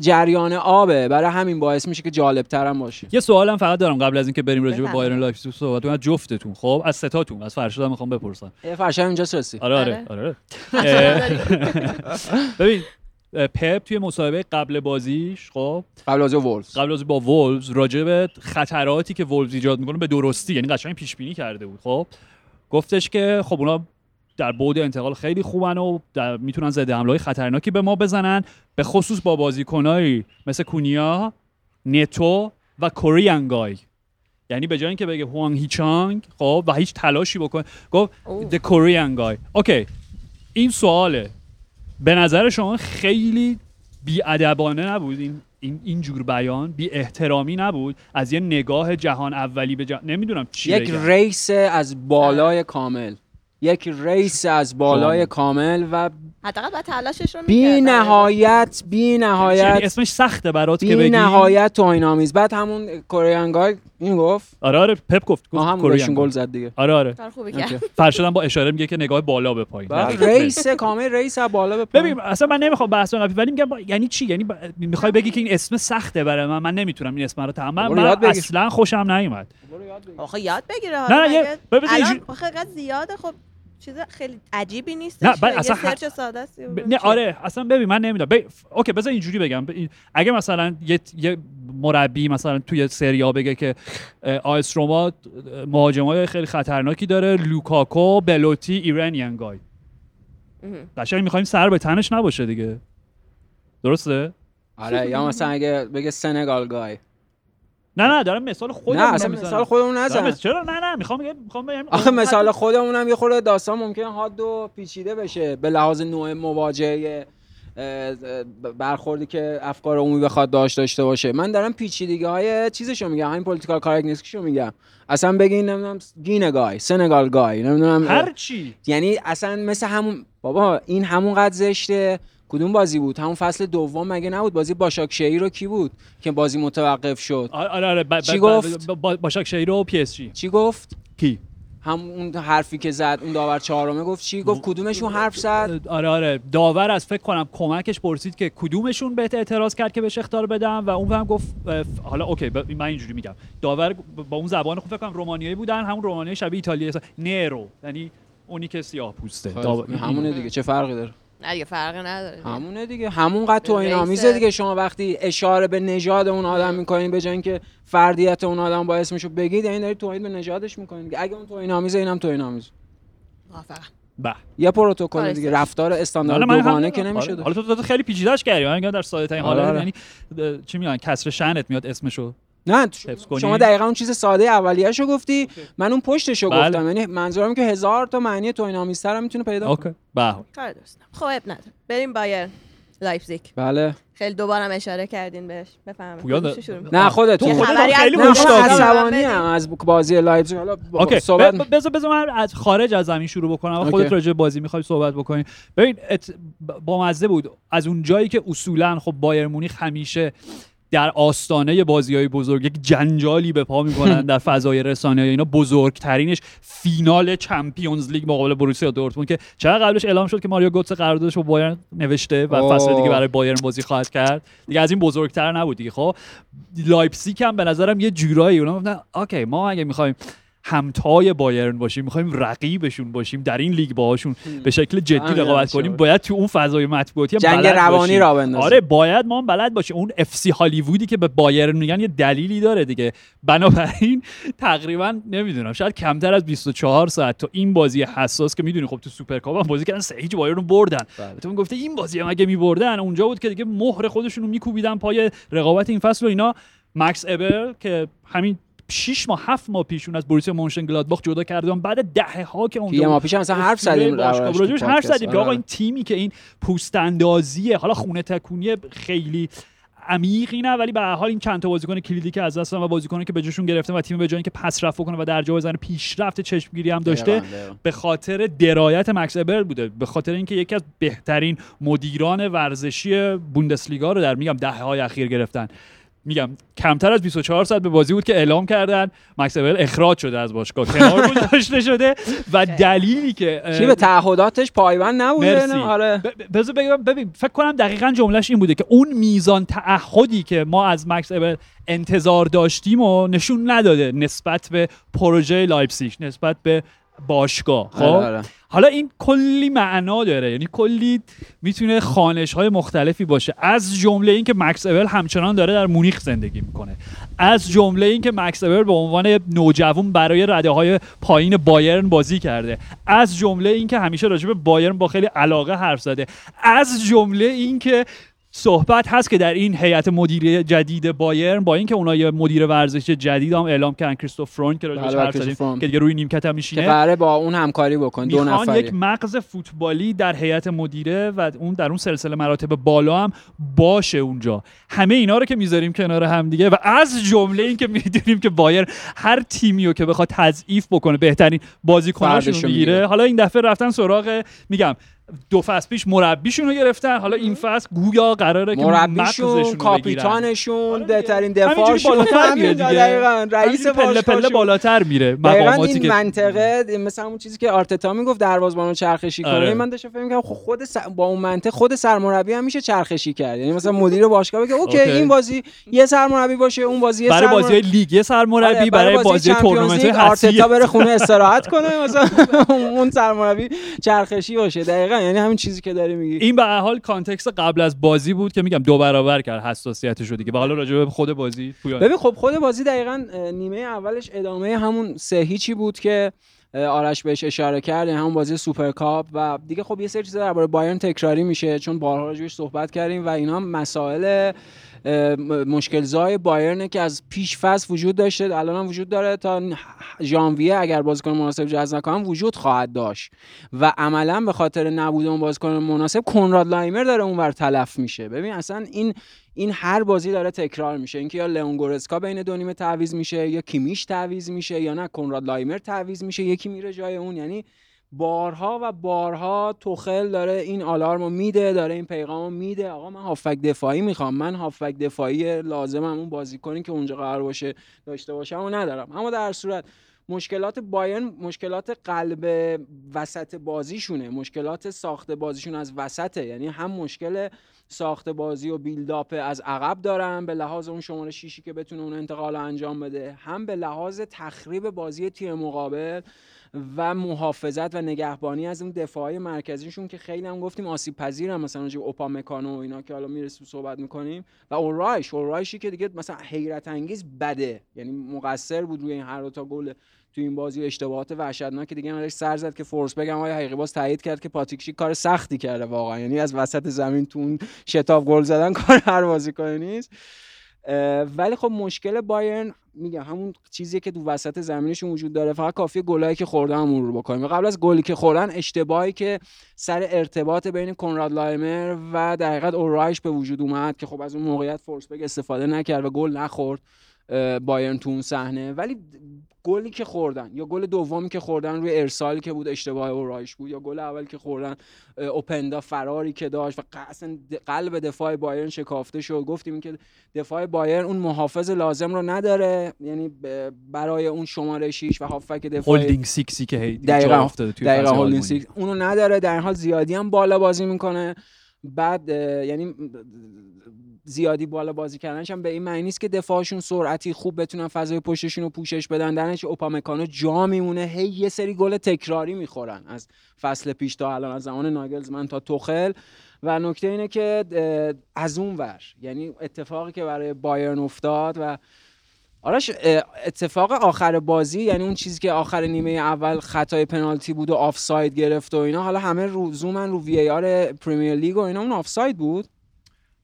جریان آبه. برای همین باعث میشه که جالب هم باشه. یه سوالم فقط دارم قبل از اینکه بریم راجع به. بایرن لایپزیگ صحبت کنیم جفتتون خب؟ از ستاتون. از فرشاد می‌خوام بپرسم. فرشاد اینجاست رسی آره آره. آره. اه، ببین پپ توی مسابقه قبل بازیش خب؟ قبل از وولز. قبل از با وولز راجع به خطراتی که وولز ایجاد می‌کنه به درستی یعنی قشنگ پیش بینی کرده بود خب؟ گفتش که خب اونا در بعد انتقال خیلی خوبن و در- می‌تونن ضد حمله های خطرناکی به ما بزنن. به خصوص با بازیکنایی مثل کونیا نتو و کوریان گای یعنی به جای اینکه بگه هوانگ هیچانگ خب و هیچ تلاشی بکنه گفت Korean guy. اوکی. این سواله. به نظر شما خیلی بیادبانه نبود؟ این این اینجور بیان بی احترامی نبود؟ از یه نگاه جهان اولی به جهان نمی‌دونم چی یک بگم. racist بالای کامل. یک racist بالای. کامل و حداقل باید تلاشش رو بی. نهایت بی نهایت اسمش سخته برات که بی بگی. نهایت توهین آمیز بعد همون Korean guy این گفت. آره آره. پپ گفت ما گفت هم. گل زد دیگه. آره آره. فرشادم با اشاره میگه که نگاه بالا به پایین. racist کامل racist از بالا به پایین. ببین اصلا من نمی‌خوام بحث کنم ولی میگم با- یعنی چی؟ یعنی با- می‌خوای بگی که این اسم سخته برای من؟ من نمی‌تونم این اسم رو تحمل من. اصلا خوشم نیومد. آخه یاد بگیره. نه، حالا نه، ببین، آخه زیاده. خب چیز خیلی عجیبی نیست نه، بعد اصلا سرچ ساده است ب... نه آره اصلا ببین من نمی‌دونم. ب... اوکی بذار اینجوری بگم. ب... اگه مثلا یه, یه مربی مثلا توی سریا بگه که آیس روما مهاجمای خیلی خطرناکی داره لوکاکو بلوتی ایرانیان گای قشنگ می‌خوایم سر به تنش نباشه دیگه. درسته؟ آره یا مثلا اگه بگه سنگال گای. نه نه دارم مثال خودم نه اصلا مثال خودمون نزن. چرا؟ نه نه می‌خوام می‌خوام بگم آخه مثال خودمون هم یه خورده داستان ممکنه حاد و پیچیده بشه. به لحاظ نوع مواجهه برخوردی که افکار عمومی بخواد داشت داشته باشه. من دارم پیچیدگی های چیزشو میگم. همین political correctness یشو میگم. اصلا بگین نمی‌دونم گینه guy سنگال guy نمی‌دونم هر چی. یعنی اصلا مثل همون بابا این همون قد زشته. کدوم بازی بود؟ همون فصل دوم مگه نبود؟ بازی باشاک‌شهیرو کی بود که بازی متوقف شد؟ آره آره آره ب... چی گفت؟ ب- با- باشاک شهیرو و پی اس جی. چی گفت؟ کی؟ همون اون حرفی که زد اون داور چهارمه گفت چی؟ گفت کدومشون حرف زد؟ آره آره داور از فکر کنم کمکش پرسید که کدومشون بهت اعتراض کرد که بهش اخطار بدم و اون هم گفت حالا اوکی من اینجوری میگم. داور با اون زبان خوب فکر کنم رومانیایی بودن همون رومانیایی شبیه ایتالیایی. negro یعنی اونی که سیاه پوسته. داور- همونه دیگه چه فرقی داره؟ نه دیگه فرقی نداره همونه دیگه. همون قد توهین race- آمیزه دیگه. شما وقتی اشاره به نژاد اون آدم می‌کنین به جای اینکه فردیت اون آدم با اسمشو بگید یعنی دارید توهین به نژادش می‌کنین دیگه اگه اون توهین آمیزه اینم توهین آمیز. موافقم. به یه پروتکل کار دیگه. رفتار استاندارد دوگانه که آره. نمیشه حالا تو, تو خیلی پیچیده‌اش کردی. من در ساده ترین آره، حالت آره. یعنی چی میگن؟ کسر شأنت میاد اسمشو نه؟ شما دقیقا اون چیز ساده اولیه‌شو گفتی من اون پشتشو بله. گفتم. یعنی منظورم که هزار تا معنی توهین آمیزتر هم می‌تونه پیدا کنه. اوکی به. کار درست خب اب نداره. بریم بایرن لایپزیگ. بله. خیلی دوبارم اشاره کردین بهش. می‌کنی؟ نه خودت خبری هم خیلی عصبانی هم از بازی لایپزیگ. حالا با- اوکی. صحبت بذار بذار من از خارج از زمین شروع بکنم. و اوکی. خودت راجع به بازی می‌خوای صحبت بکنی. ببین ات... با مزه بود. از اون جایی که اصولا خب بایرن مونیخ همیشه در آستانه بازی های بزرگ یک جنجالی به پا می‌کنن در فضای رسانه اینا. بزرگترینش فینال Champions League مقابل بروسیا دورتموند که چرا قبلش اعلام شد که ماریو گوتسه قراردادش رو بایرن نوشته و. فصل دیگه برای بایرن بازی خواهد کرد. دیگه از این بزرگتر نبود دیگه خب. لایپزیگ هم به نظرم یه جورایی اونا گفتن اوکی ما اگه می‌خوایم همتای بایرن باشیم می‌خوایم رقیبشون باشیم در این لیگ باهاشون به شکل جدی فهمیدم رقابت کنیم. باید تو اون فضای مطبوعاتی هم جنگ بلد روانی. راه بندازیم. آره باید ما هم بلد باشیم اون اف سی هالیوودی که به بایرن میگن یه دلیلی داره دیگه بنابراین تقریبا نمی‌دونم شاید کمتر از 24 ساعت تا این بازی حساس که می‌دونی خب تو سوپرکاپ هم بازی کردن سه هیچ بایرن رو بردن بله. تو گفته این بازی هم اگه میبردن اونجا بود که دیگه مهر خودشون رو میکوبیدن پای رقابت این فصل و اینا مکس ابرل که همین 6 ماه 7 ماه پیشون از بوروسیا مونشن‌گلادباخ جدا کردن بعد دهه ها که اونجا یه ما پیش مثلا حرف زدیم راجعش حرف. زدیم که آقا آره. این تیمی که این پوست اندازیه حالا خونه تکونی خیلی عمیقی نه ولی به هر حال این چند تا بازیکن کلیدی که از دست و بازیکنی که به جاشون گرفتن و تیم به جای اینکه پس رفت کنه و در جا بزنه پیشرفت چشمگیری هم داشته. به خاطر درایت مکس ابر بوده به خاطر اینکه یکی از بهترین مدیران ورزشی بوندسلیگا رو در میگم دهه های اخیر گرفتن میگم کمتر از 24 ساعت به بازی بود که اعلام کردن. مکس اول اخراج شده از باشگاه. کنار گذاشته شده. و دلیلی که چی به تعهداتش پایبند نبوده؟ آره. بذار بگم ببین فکر کنم دقیقا جملهش این بوده که اون میزان تعهدی که ما از مکس ابرل انتظار داشتیم و نشون نداده نسبت به پروژه لایپزیگ نسبت به باشگاه. خب؟ آره، آره. حالا این کلی معنا داره. یعنی کلی می‌تونه خوانش های مختلفی باشه. از جمله این که مکس ابرل همچنان داره در مونیخ زندگی می‌کنه. از جمله این که مکس ابرل به عنوان نوجوان برای رده های پایین بایرن بازی کرده. از جمله این که همیشه راجع به بایرن با خیلی علاقه حرف زده. از جمله این که صحبت هست که در این هیئت مدیره جدید بایرن با اینکه اونا یه مدیر ورزشی جدید هم اعلام کردن کریستوف فرون که راجعش بله، حرف زدیم. که دیگه روی نیمکت هم که میشینه قراره با اون همکاری بکن دو نفری یک مغز فوتبالی در هیئت مدیره و اون در اون سلسله مراتب بالا هم باشه اونجا همه اینا رو که می‌ذاریم کنار هم دیگه و از جمله این که می‌دونیم که بایر هر تیمی رو که بخواد تضعیف بکنه بهترین می‌گیره می‌گیره. حالا این دفعه رفتن سراغ میگم دو فصل پیش مربیشون رو گرفتن حالا این فصل گویا قراره که مربیشون. کاپیتانشون آره بهترین دفاعشون بالاتر میره دیگه. دقیقاً رئیس پله پله. بالاتر میره دقیقاً مقاماتی این که منطقه مثلا اون چیزی که آرتتا می‌گفت دروازه‌بانو چرخشی کنه آره. من داشتم فکر می‌کردم خب خود س- با اون منطق خود سرمربی هم میشه چرخشی کرد یعنی مثلا مدیر باشگاه بگه اوکی. این بازی یه سرمربی باشه اون بازی یه برای بازی لیگ یه سرمربی آره، برای بازی تورنمنت آرتتا بره خونه استراحت کنه مثلا اون سرمربی چرخشی باشه دقیقاً یعنی همین چیزی که داری میگی. این به هر حال context قبل از بازی بود که میگم دو برابر کرد حساسیتش رو دیگه. و حالا راجع به خود بازی پویان. ببین خب خود بازی دقیقا نیمه اولش ادامه همون سه هیچی بود که آرش بهش اشاره کرد یعنی همون بازی سوپرکاپ و دیگه خب یه سری چیزا درباره بایرن تکراری میشه. چون بارها راجعش صحبت کردیم و اینا مسائل اه، م- مشکلزای بایرنه که از پیش فصل وجود داشته. الان هم وجود داره تا ژانویه اگر بازیکن مناسب جذب نکنن وجود خواهد داشت. و عملا به خاطر نبود اون بازیکن مناسب کنراد لایمر داره اونور تلف میشه. ببین اصلا این این هر بازی داره تکرار میشه. اینکه یا لئون گورسکا بین دو نیمه تعویض میشه یا کیمیش تعویض میشه یا نه کنراد لایمر تعویض میشه یکی میره جای اون. یعنی بارها و بارها توخل داره این آلارمو میده داره این پیغامو میده. آقا من هافک دفاعی می‌خوام. من هافک دفاعی لازمم اون بازیکنی که اونجا قرار باشه داشته باشم و ندارم. اما در صورت مشکلات بایرن مشکلات قلب وسط بازیشونه. مشکلات ساخت بازیشون از وسطه. یعنی هم مشکل ساخت بازی و بیلداپ از عقب دارن به لحاظ اون شماره شیشی که بتونه اون انتقال رو انجام بده هم به لحاظ تخریب بازی تیم مقابل و محافظت و نگهبانی از اون دفاعی مرکزیشون که خیلی هم گفتیم آسیب پذیرن مثلا راجع اوپامکانو و اینا که حالا می‌رسیم صحبت می‌کنیم. و اورایش اورایشی که دیگه مثلا حیرت انگیز بده. یعنی مقصر بود روی این هر تا گل تو این بازی. اشتباهات وحشتناک دیگه من سر زد که فورس بگم آیا حقیقی باز تایید کرد که پاتیکشی کار سختی کرده واقعا. یعنی از وسط زمین تو اون شتاب گل زدن کار هر بازیکنی نیست. ولی خب مشکل بایرن میگم همون چیزی که تو وسط زمینشون وجود داره. فقط کافیه گلایی که خوردن رو مرور بکنیم. قبل از گلی که خوردن اشتباهی که سر ارتباط بین کنراد لایمر و در حقیقت اورایش به وجود اومد که خب از اون موقعیت فورسبرگ استفاده نکرد و گل نخورد. بایرن تو اون صحنه ولی گلی که خوردن یا گل دومی که خوردن روی ارسالی که بود اشتباه اورایش بود یا گل اول که خوردن اوپندا فراری که داشت و اصلا قلب دفاع بایرن شکافته شد گفتیم که دفاع بایرن اون محافظ لازم رو نداره یعنی برای اون شماره 6 و هافبک دفاعی holding six ی که هی دقیقاً. افتاده توی دقیقا holding. six اونو نداره در حال زیادی هم بالا بازی می‌کنه بعد یعنی زیادی بالا بازی کردنش هم به این معنی نیست که دفاعشون سرعتی خوب بتونن فضای پشتشون رو پوشش بدن. درنش اوپامکانو جا میمونه. هی یه سری گل تکراری می‌خورن از فصل پیش تا الان از زمان ناگلزمن تا توخل. و نکته اینه که از اون ور یعنی اتفاقی که برای بایرن افتاد و آرش اه، اتفاق آخر بازی یعنی اون چیزی که آخر نیمه اول خطای پنالتی بود و آفساید گرفت و اینا حالا همه رو زومن رو VAR پریمیر لیگ و اینا اون آفساید بود؟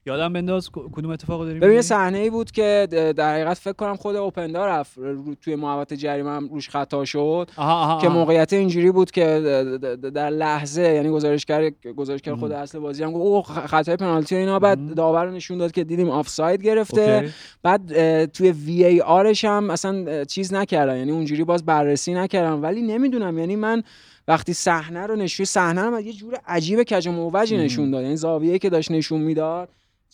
یادم بنداز کدوم اتفاق داریم ببین؟ صحنه ای بود که در حقیقت فکر کنم خود اوپندا رفت توی محوطه جریمه هم روش خطا شد آها آها که آها. موقعیت اینجوری بود که در لحظه یعنی گزارشگر گزارشگر خود اصل بازی هم گفت او خطای پنالتی اینا بعد. داور نشون داد که دیدیم آفساید گرفته اوکی. بعد توی وی ای آرش هم اصلا چیز نکردن یعنی اونجوری باز بررسی نکردن ولی نمی‌دونم یعنی من وقتی صحنه رو نشون صحنه رو یه جور عجیب کج و موجی. نشون داد یعنی زاویه‌ای که داشت نشون می‌داد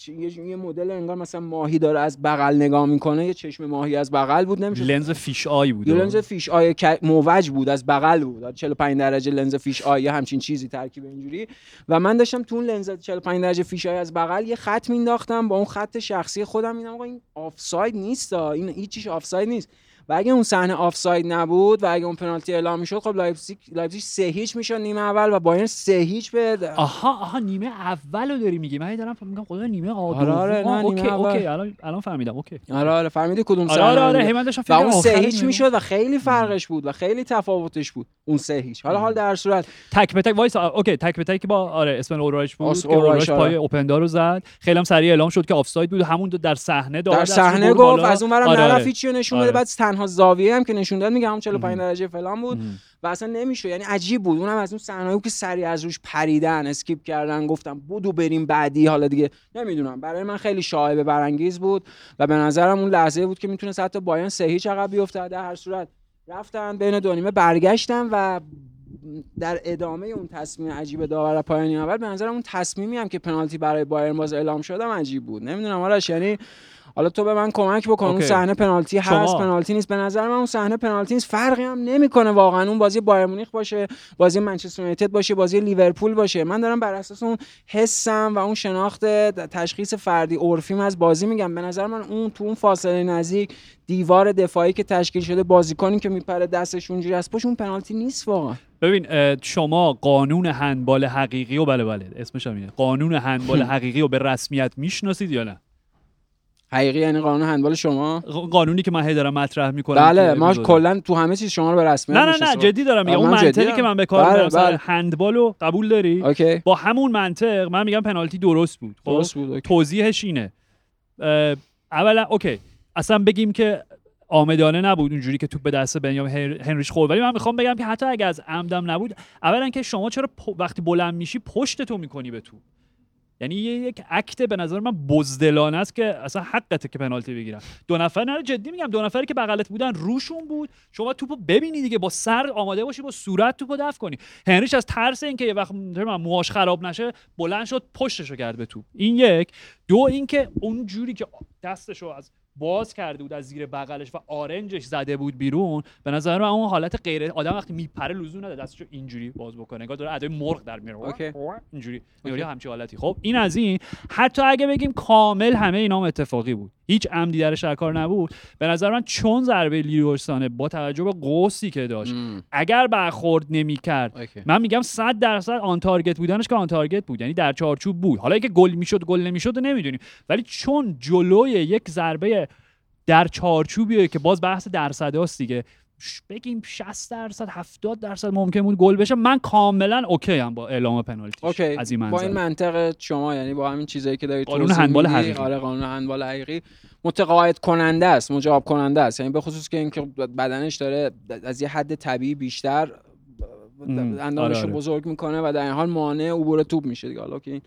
یه یه مدل انگار مثلا ماهی داره از بغل نگاه می‌کنه یه چشم ماهی از بغل بود نمیشه لنز fish eye بود. یه لنز fish eye موج بود از بغل بود. 45 درجه لنز fish eye یه همچین چیزی ترکیب اینجوری. و من داشتم تو اون لنز 45 درجه fish eye از بغل یه خط مینداختم با اون خط شخصی خودم میدم آقا این آفساید نیست. این هیچیش آفساید نیست. و اگه اون صحنه آفساید نبود و اگه اون پنالتی اعلام می‌شد خب لایپزیگ لایپزیگ سه هیچ می‌شد نیمه اول و بایرن سه هیچ به آها آها نیمه اول رو داری میگی من دارم میگم خدا نیمه آدم آره، آره، نه، نیمه okay اول. okay الان الان فهمیدم okay آره آره فهمیدی کدوم آره صحنه آره آره من داشتم فکر اون سه هیچ. می‌شد و خیلی فرقش بود و خیلی تفاوتش بود اون سه هیچ حالا حال در صورت تک به تک وایسا okay تک به تک با آره اسم اورایش بود که اورایش آره. پای اوپندا رو زد خیلی هم سریع اعلام شد که آفساید بود همون در صحنه داد در صحنه گفت. از اون ورم آره، نرفت آره. رو نشون آره. بده بعد تنها زاویه هم که نشون داد میگم همون 45 مهم. درجه فلان بود. و اصلا نمیشه یعنی عجیب بود. اونم از اون بود که سریع از روش پریدن skip کردن گفتن بدو بریم بعدی. حالا دیگه نمی‌دونم. برای من خیلی شایبه برانگیز بود و به نظرم اون لحظه بود که می‌تونست حتی بایرن سه هیچ عقب بیفته در هر صورت رفتن بین دو نیمه برگشتن و در ادامه اون تصمیم عجیب داور پایانی اول به نظرم اون تصمیمی هم که پنالتی برای بایرن باز اعلام شدم عجیب بود. نمی‌دونم آرش یعنی حالا تو به من کمک بکن اون. صحنه پنالتی هست شما. پنالتی نیست به نظر من اون صحنه پنالتی نیست فرقی هم نمی‌کنه. واقعا اون بازی بایر مونیخ باشه بازی منچستر یونایتد باشه بازی لیورپول باشه. من دارم بر اساس اون حسم و اون شناخت تشخیص فردی عرفیم از بازی میگم. به نظر من اون تو اون فاصله نزدیک دیوار دفاعی که تشکیل شده بازیکنی که میپره دستش اونجوری از پشت اون پنالتی نیست واقعا. ببین شما قانون هندبال حقیقی و بله بله اسمش هم قانون هندبال حقیقی رو به رسمیت می‌شناسید یا نه؟ حقیقی یعنی قانون هندبال شما قانونی که من هی دارم مطرح می‌کنم بله ما کلا تو همه چیز شما رو به رسمیت نه نه نه. جدی دارم میگم اون منطقی. که من به کار بله، بله. هندبال رو قبول داری okay با همون منطق من میگم پنالتی درست بود خب؟ درست بود okay. توضیحش اینه اولا اوکی اصلا بگیم که آمدانه نبود اونجوری که توپ به دست بنیام هن- هنریش خورد ولی من می‌خوام بگم که حتی اگه از عمدم نبود اولا که شما چرا وقتی بلند میشی پشت تو می‌کنی به توپ یعنی یه یک عکت به نظر من بزدلانه است که اصلا حقته که پنالتی بگیرن. دو نفر نه جدی میگم دو نفری که بغلت بودن روشون بود. شما توپو ببینی دیگه با سر آماده باشی با صورت توپو دفع کنی. هنریش از ترس اینکه یه وقت موهاش خراب نشه بلند شد پشتشو کرد به توپ. این یک. دو اینکه اون جوری که دستشو از باز کرده بود از زیر بغلش و آرنجش زده بود بیرون به نظر من اون حالت غیر آدم وقتی میپره لزوم نداره دستشو اینجوری باز بکنه انگار داره ادای مرغ در میاره. okay. اینجوری. اینجوری همچین حالتی. خب این از این. حتی اگه بگیم کامل همه اینام اتفاقی بود. هیچ عمدی درش در کار نبود. به نظر من چون ضربه لروی سانه با توجه به قوسی که داشت مم. اگر برخورد نمی‌کرد. من میگم 100 درصد on target بودنش که on target بود. یعنی در چارچوب بود. حالا اگه گل می‌شد گل نمی‌شد نمی‌دونیم. ولی چون جلوی یک ضربه در چارچوبیه که باز بحث درصداست دیگه. ش- بگیم 60 درصد 70 درصد ممکن بود گل بشه. من کاملا okay ام با اعلام پنالتی okay. از این با منظر. این منطق شما یعنی با همین چیزایی که دارید قانون هندبال حقیقی. آره قانون هندبال حقیقی متقاعد کننده است مجاب کننده است. یعنی به خصوص که اینکه بدنش داره از یه حد طبیعی بیشتر ام، اندامش آره، رو آره. بزرگ می‌کنه و در این حال مانع عبور توپ میشه دیگه. حالا که این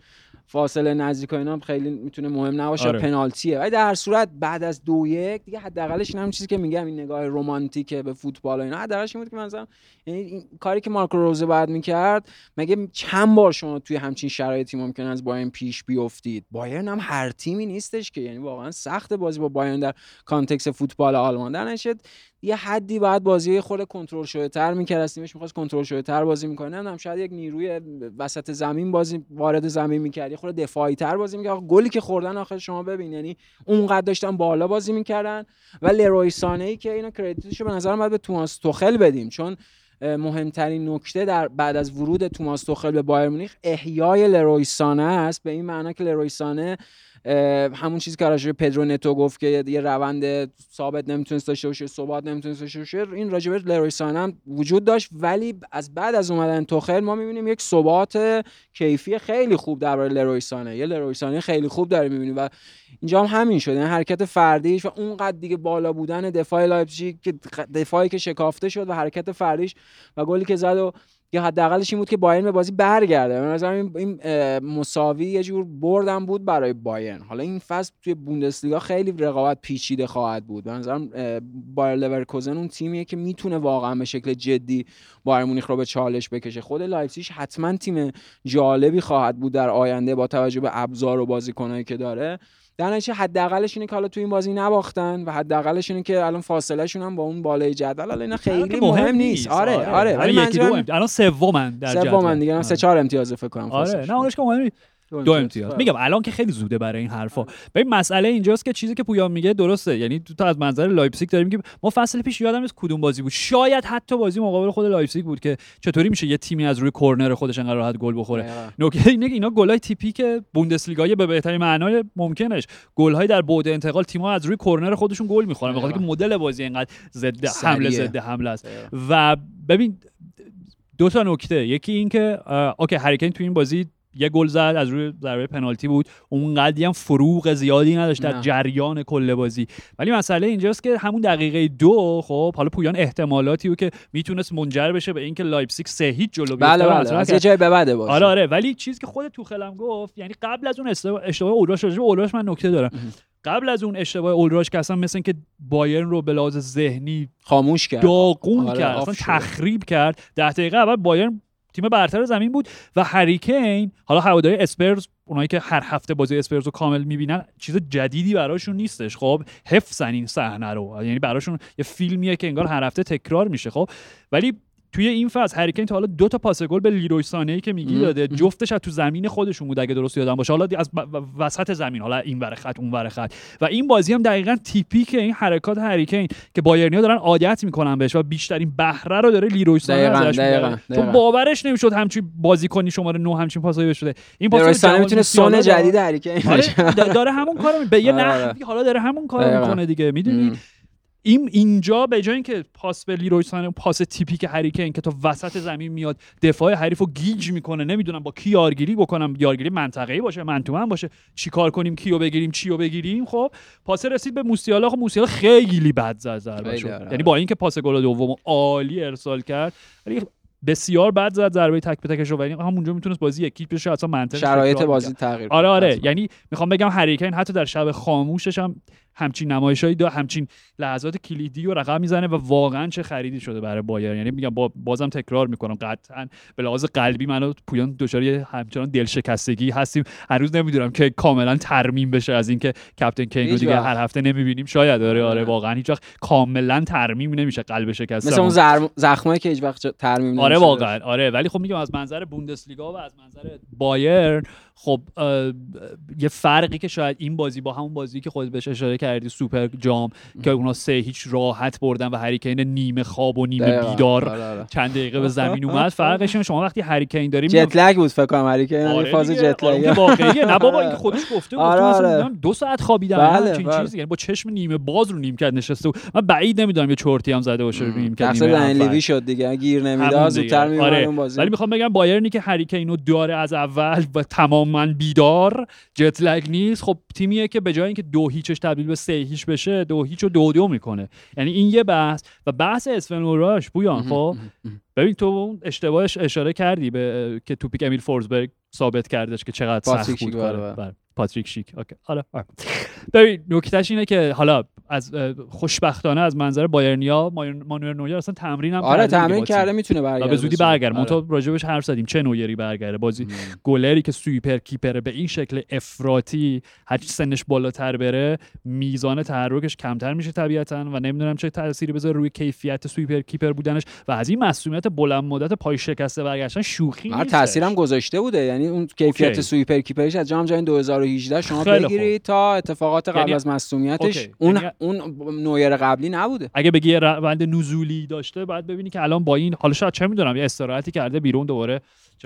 فاصله نزدیک و اینا هم خیلی می‌تونه مهم نباشه آره. پنالتیه. ولی در هر صورت بعد از دو یک دیگه حداقلش این چیزی که میگم این نگاه رمانتیکه به فوتبال و اینا. حداقلش این بود که مثلا یعنی این کاری که مارکو روزه بعد می‌کرد مگه چند بار شما توی همچین شرایطی ممکن از بایرن پیش بیفتید؟ بایرن هم هر تیمی نیستش که. یعنی واقعا سخت بازی با بایرن در context فوتبال آلمان در نشد. یه حدی بعد بازی خود کنترل شده تر می‌کرد از تیمش می‌خواست کنترل شده تر بازی می‌کنه. نمی‌دونم شاید یک نیروی وسط زمین بازی وارد زمین می‌کرد. یه خود دفاعی تر بازی می‌کرد. گلی که خوردن آخر شما ببین یعنی اونقدر داشتن بالا بازی می‌کردن و لروی سانه ای که اینو کردیتشو به نظرم باید به توماس توخل بدیم. چون مهمترین نکته در بعد از ورود توماس توخل به بایر مونیخ احیای لروی سانه است. به این معنا که لروی سانه همون چیزی که راجع پدرو نتو گفت که یه- روند ثابت نمی‌تونست داشته باشه ثبات نمی‌تونست داشته باشه این راجع به لروی هم وجود داشت. ولی از بعد از اومدن توخل ما می‌بینیم یک ثبات کیفی خیلی خوب درباره لروی سانه. یه لروی سانه خیلی خوب داره می‌بینیم و اینجا هم همین شد یعنی حرکت فردیش و اونقدر دیگه بالا بودن دفاع لایپزیگ که دفاعی که شکافته شد و حرکت فردیش و گلی که زد و یا حداقلش این بود که بایرن به بازی برگرده. به نظر این, مساوی یه جور بردم بود برای بایرن. حالا این فصل توی بوندسلیگا خیلی رقابت پیچیده خواهد بود. به نظرم بایر لورکوزن اون تیمیه که می‌تونه واقعا به شکل جدی بایرن مونیخ رو به چالش بکشه. خود لایپزیگ حتما تیم جالبی خواهد بود در آینده با توجه به ابزار و بازیکنایی که داره. در نتیجه حداقلش اینه که حالا تو این بازی نباختن و حداقلش اینه که الان فاصله شون هم با اون بالای جدول. حالا اینا خیلی مهم, نیست. آره آره, آره. ولی منظورم الان سومن در جدول. سومن دیگه سه چهار امتیاز فکر کنم آره. نه اونش که مهم نیست. دو امتیاز. میگم الان که خیلی زوده برای این حرفا. ببین مسئله اینجاست که چیزی که پویان میگه درسته. یعنی تو از منظر لایپزیگ داریم که ما فصل پیش یادم نیست کدوم بازی بود. شاید حتی بازی مقابل خود لایپزیگ بود که چطوری میشه یه تیمی از روی کرنر خودش انقدر راحت گل بخوره. نکته اینه که اینا گلای تیپیک بوندسلیگا به بهترین معنای ممکنش. گلهای در بعد انتقال تیم‌ها از روی کرنر خودشون گل می‌خورن بخاطر که مدل بازی انقدر ضد حمله ضد حمله است. و ببین دو تا نکته. یکی اینکه اوکی هری کین تو این بازی یه گل زد از روی ضربه پنالتی بود. اونقدی هم فروغ زیادی نداشت در جریان کل بازی. ولی مسئله اینجاست که همون دقیقه دو خب حالا پویان احتمالاتی بود که می‌تونست منجر بشه به اینکه لایپزیگ سه هیچ جلو بله بله. از یه جای به بعده باشه آره آره. ولی چیزی که خود توخلم گفت یعنی قبل از اون اشتباه اولراش راجع اولراش من نکته دارم. قبل از اون اشتباه اولراش که اصلا مثل که بایرن رو به لحاظ ذهنی خاموش کرد. داغون آره کرد اصلا تخریب کرد ده دقیقه اول بایرن تیم برتر زمین بود و هریکین حالا هواداری اسپرز اونایی که هر هفته بازی اسپرز رو کامل می‌بینن چیز جدیدی براشون نیستش. خب حفظن این صحنه رو. یعنی براشون یه فیلمیه که انگار هر هفته تکرار میشه. خب ولی توی این فاز هریکین تا حالا دو تا پاس گل به لیروی سانه که میگی داده جفتش از تو زمین خودشون بود اگه درست یادم باشه. حالا از وسط زمین حالا این ور خط اون ور خط. و این بازی هم دقیقا تیپیک این حرکات هریکین که بایرنیا دارن عادت می‌کنن بهش و بیشترین بهره رو داره لیروی سانه ازش چون باورش نمی‌شد همچین بازیکنی شماره 9 همچین پاسایی بشه این پاس سانه می‌تونه سون جدید هریکین آره داره همون کارو به یه آره، آره. نحوی حالا داره همون کارو می‌کنه دیگه. می‌دونی؟ این اینجا به جای اینکه پاس به لیروی پاس تیپیک هریکین که تو وسط زمین میاد دفاع حریف رو گیج می‌کنه. نمی‌دونم با کی یارگیری بکنم یارگیری منطقه‌ای باشه منتومن باشه. چیکار کنیم کیو بگیریم چیو بگیریم؟ خب پاس رسید به موسیالا. خب موسیالا خیلی بد زد ضربه یعنی با اینکه پاس گل دوم عالی ارسال کرد ولی بسیار بد زد ضربه تک به تکش رو. ولی همونجا می‌تونست بازی یکی بشه اصلا منطق شرایط بازی تغییر آره آره. یعنی می‌خوام بگم هریکین حتی در شب خاموشش هم همچین نمایشایی دا همچین لحظات کلیدی و رقم می‌زنه و واقعا چه خریدی شده برای بایر یعنی میگم با بازم تکرار می‌کنم قطعا به لحاظ قلبی منو پویان دچار همچنان دلشکستگی هستیم. هنوز نمی‌دونم که کاملا ترمیم بشه از اینکه کاپتن کینو دیگه هر هفته نمی‌بینیم. شاید آره آره واقعا هیچ وقت کاملا ترمیم نمیشه قلب شکسته مثل اون زخمایی که هیچ وقت ترمیم آره واقعا آره. ولی خب میگم از منظر بوندسلیگا و از منظر بایر خب یه فرقی که شاید این بازی با همون بازی که خود بهش اشاره کردی سوپر جام که اونا سه هیچ راحت بردن و هریکین نیمه خواب و نیمه بیدار آره، آره. چند دقیقه به زمین اومد. فرقش شما وقتی هریکین داریم جت لگ بود فکر کنم هریکین آره فاز جت لگ واقعیه. نه بابا این خودش گفته بود. آره آره. دو ساعت خوابیدم بله چیزی بله. یعنی با چشم نیمه باز رو نیم کرد نشسته بود. من بعید نمی‌دونم یه چرتی هم زده باشه رو نیم کرد نیمه لیوی شد دیگه. گیر نمی‌داد زودتر میومد آره. اون بازی. ولی می‌خوام بگم بایرنی که هریکینو داره از اول و تماما بیدار جت لگ نیست. خب تیمیه که به جای اینکه دو هیچش تبدیل به سه هیچ بشه دو هیچ و دو دو می‌کنه. یعنی این یه بحث. و بحث اسفن اوراش بویان خب؟ ببین تو اشتباهش اشاره کردی به که توپیک امیل فورزبرگ ثابت کردش که چقدر سخت بود. پاتریک شیک. اوکی. حالا ببین نکتهش اینه که حالا از خوشبختانه از منظر بایرنیا مانوئل نویر اصلا تمرین هم آره تمرین کرده می‌تونه برگرده به زودی برگرده. آره. تو راجبش حرف زدیم. چه نویری برگرده. بازی گلری که سویپر کیپره به این شکل افراطی هر سنش بالاتر بره میزان تحرکش کمتر میشه طبیعتا و نمی‌دونم چه تأثیری بذاره روی کیفیت سویپر کیپر بودنش و از این مسئولیت بلند مدت پای شکسته برگشتن شوخی نیست تاثیرم گذاشته بوده. یعنی اون کیفیت سویپر کیپرش از جام جهانی 2018 شما بگیرید تا اتفاقات قبل یعنی... از مسئولیتش اون یعنی... اون نویر قبلی نبوده اگه بگی روند نزولی داشته بعد ببینی که الان با این حالا شاید چه می‌دونم یه استراحتی کرده بیرون دوباره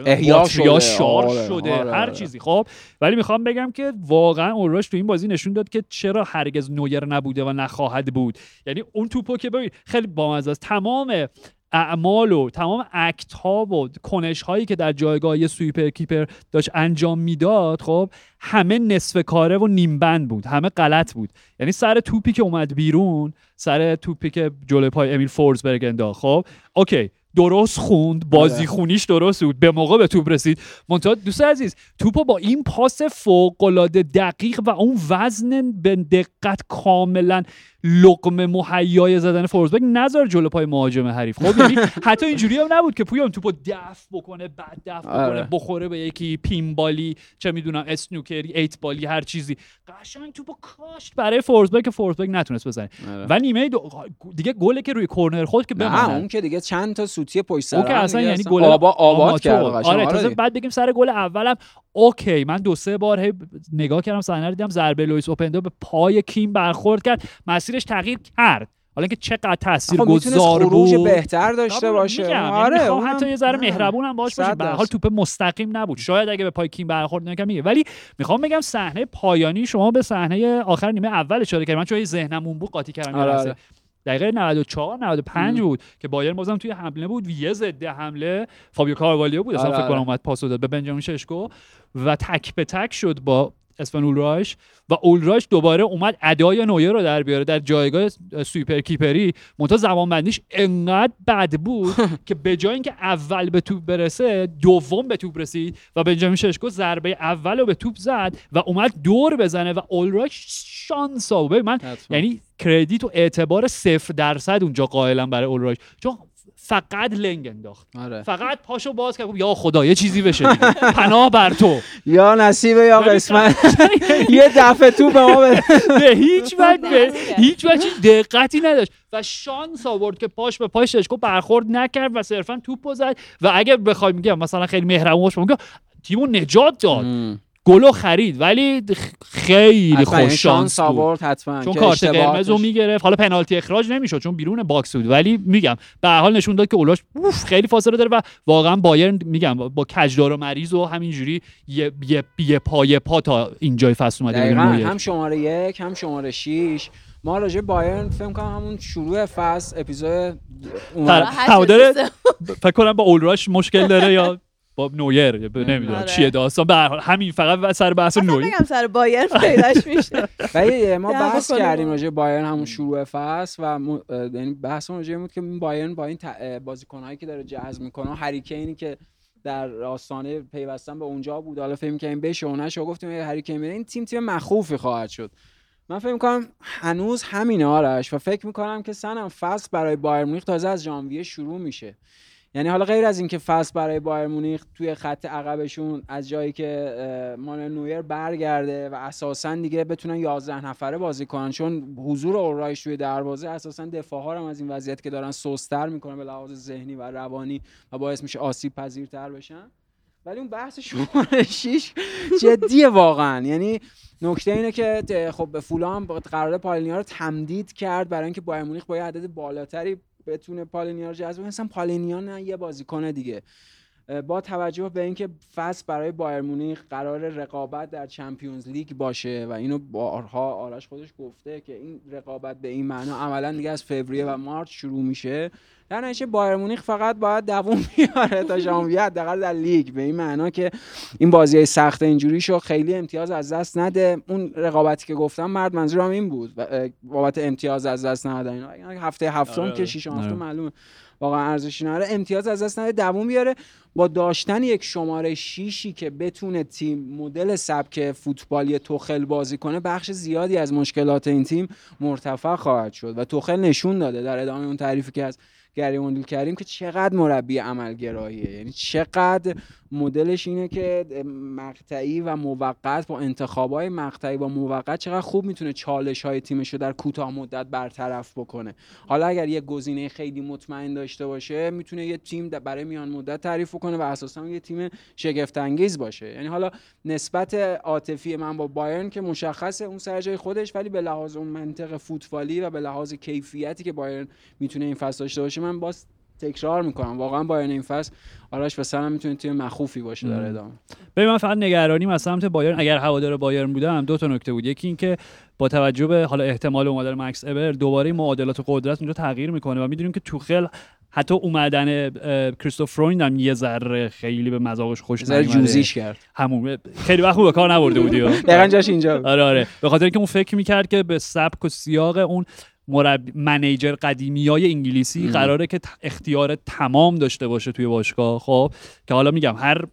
احیا شده شار آره. شده آره. هر آره. چیزی خب ولی می‌خوام بگم که واقعا اوراش تو این بازی نشون داد که چرا هرگز نویر نبوده و نخواهد بود یعنی اون توپو که ببین خیلی بامزه است تمام اعمال و تمام act ها و کنش هایی که در جایگاه سویپر کیپر داشت انجام می‌داد خب همه نصف کاره و نیمبند بود همه غلط بود. یعنی سر توپی که اومد بیرون سر توپی که جلوی پای امیل فورزبرگ انداخت خب. اوکی درست خوند بازی خونیش درست بود به موقع به توپ رسید. منتها دوست عزیز توپو با این پاس فوق العاده دقیق و اون وزن به دقت کاملا لقمه مهیای زدن فورزبک نذار جلو پای مهاجم حریف خب یعنی حتی اینجوری هم نبود که پویان توپو دفع بکنه بعد دفع بکنه آره. بخوره به یکی پین بالی چه می‌دونم اسنوکری ایت بالی هر چیزی قشنگ توپو کاشت برای فورزبک که فورزبک نتونست بزنه آره. و نیمه دو... دیگه گله که روی کرنر خود که نه بماند اون که دیگه چند تا سوتی پشت سر اون که اصلا یعنی گل آبا آباد کرد. آره آره تازه دیگه. بعد بگیم سر گل اولم اوکی من دو سه بار هی نگاه کردم صحنه دیدم ضربه لوئیس اوپندو به پای کیم برخورد کرد مسیرش تغییر کرد حالا اینکه چقدر تاثیر گذار بود بهتر داشته آره، باشه میگم. آره یعنی می‌خوام اونم- حتی یه ذره. مهربون هم باش باشه به حال. توپ مستقیم نبود شاید اگه به پای کیم برخورد نکنه میگه ولی می‌خوام بگم صحنه پایانی شما به صحنه آخر نیمه اول اشاره کردم من چون ذهنم اون بود قاطی کردم آره،. آره. دقیقه 94 95 بود که بایرن بازم توی حمله بود. یه ضد حمله فابیو کاروالیو بود. اصلا آره، فکر کنم آره. اومد پاس داد به بنجامین ششکو و تک به تک شد با اسفن اولرایش و اولرایش دوباره اومد ادای نویر رو در بیاره در جایگاه سوپر کیپری. منتها زمانبندیش انقدر بد بود که به جای اینکه اول به توپ برسه دوم به توپ رسید و بنجامین ششکو ضربه اول رو به توپ زد و اومد دور بزنه و اولرایش شانس آورد من حتما. یعنی کردیت و اعتبار صفر درصد اونجا قائلم برای اولرایش. چون فقط لنگ انداخت. آره. فقط پاشو باز کرد یا خدا یه چیزی بشه دیگه. پناه بر تو. یا نصیبه یا قسمت. یه دفعه تو به ما به هیچ وجه. هیچ وجه دقتی نداشت. و شانس آورد که پاش به پاش ششکو برخورد نکرد و صرفا توپ زد و اگه بخوای میگم مثلا خیلی مهربون باشه میگم تیمو نجات داد. گلو خرید ولی خیلی یعنی خوش شانس بود. آورد حتما چون کارت قرمز رو می‌گرفت. حالا پنالتی اخراج نمی‌شد چون بیرون box بود. ولی میگم به هر حال نشون داد که اولاش خیلی فاصله داره و واقعا بایرن میگم با کجدار و مریض و همینجوری یه یه یه پا تا اینجای فصل اومده. هم شماره یک هم شماره شیش. ما راجع به بایرن فکر کنم همون شروع فصل اپیزود. فکر کنم با اولراش مشکل داره یا با نویر نمی‌دونم آره. چیه داستان. به هر حال همین فقط سر بحث اصلا نویر. بگم سر بایر پیداش میشه. ولی ما بحث کنیم. کردیم راجع به بایرن همون شروع فصل و م- یعنی بحث راجع بود که این بایرن با این ت- اه، بازیکنایی که داره جذب می‌کنه و هریکینی که در آستانه پیوستن به اونجا بود. حالا فکر می‌کنیم بشه و نشه گفتیم هریکین این تیم تیم مخوفی خواهد شد. من فکر می‌کنم هنوز همینه آرش و فکر می‌کنم که سنم فصل برای بایر مونیخ تازه از ژانویه شروع میشه. یعنی حالا غیر از اینکه فصل برای بایر مونیخ توی خط عقبشون از جایی که مانوئل نویر برگرده و اساسا دیگه بتونن 11 نفره بازی کنن چون حضور اورایش توی دروازه اساسا دفاع ها هم از این وضعیت که دارن سستر می‌کنه به لحاظ ذهنی و روانی و باعث میشه آسیب پذیرتر بشن. ولی اون بحث شماره 6 جدیه واقعا. یعنی نکته اینه که خب به فولام قرارداد پالینیا رو تمدید کرد برای اینکه بایر مونیخ با عدد بالاتری بتونه پالینیا رو جذب مثلا پالینیا نه یه بازیکن دیگه. با توجه به اینکه فصل برای بایر مونیخ قرار رقابت در چمپیونز لیگ باشه و اینو بارها آرش خودش گفته که این رقابت به این معنا عملا دیگه از فوریه و مارچ شروع میشه. در نتیجه بایر مونیخ فقط باید دووم بیاره تا ژانویه حداقل در لیگ. به این معنا که این بازی سخت اینجوری شو خیلی امتیاز از دست نده. اون رقابتی که گفتم مرد منظورم این بود. بابت امتیاز از دست ندادن اینا. هفته هفتم آره، که آره. شیش هفته آره. معلومه. واقعا ارزشی نداره. امتیاز از دست نده دووم بیاره. با داشتن یک شماره شیشی که بتونه تیم مدل سبک فوتبالی توخل بازی کنه بخش زیادی از مشکلات این تیم مرتفع خواهد شد و توخل نشون داده در ادامه اون تعریفی که از گری موندل کردیم که چقدر مربی عملگراییه. یعنی چقدر مدلش اینه که مقطعی و موقت با انتخابای مقطعی و موقت چقدر خوب می‌تونه چالش های تیمش رو در کوتاه مدت برطرف بکنه. حالا اگر یه گزینه خیلی مطمئن داشته باشه می‌تونه یه تیم برای میان مدت تعریف کنه و اساسا یه تیم شگفت انگیز باشه. یعنی حالا نسبت عاطفی من با بایرن که مشخصه اون سر جای خودش ولی به لحاظ اون منطق فوتبالی و به لحاظ کیفیتی که بایرن می‌تونه این فصل داشته باشه من باز تکرار می‌کنم واقعا بایرن این فصل آرش به می‌تونه تیم مخوفی باشه در. ادامه ببین من فقط نگرانیم از سمت بایرن اگر هوادار بایرن بودم دو تا نکته بود یکی اینکه با توجه به حالا احتمال اومدن مکس ابر دوباره معادلات قدرت اونجا تغییر می‌کنه و می‌دونیم که توخل حتی اومدن کریستوف فروین هم یه ذره خیلی به مذاقش خوش نیومده. جوزیش کرد همون خیلی وقت به کار نبرده بودی. دقیقا جاش اینجا. آره آره به خاطر اینکه اون فکر می‌کرد که به سبک و سیاق اون مربی منیجر قدیمی های انگلیسی ام. قراره که اختیار تمام داشته باشه توی باشگاه خب که حالا میگم هر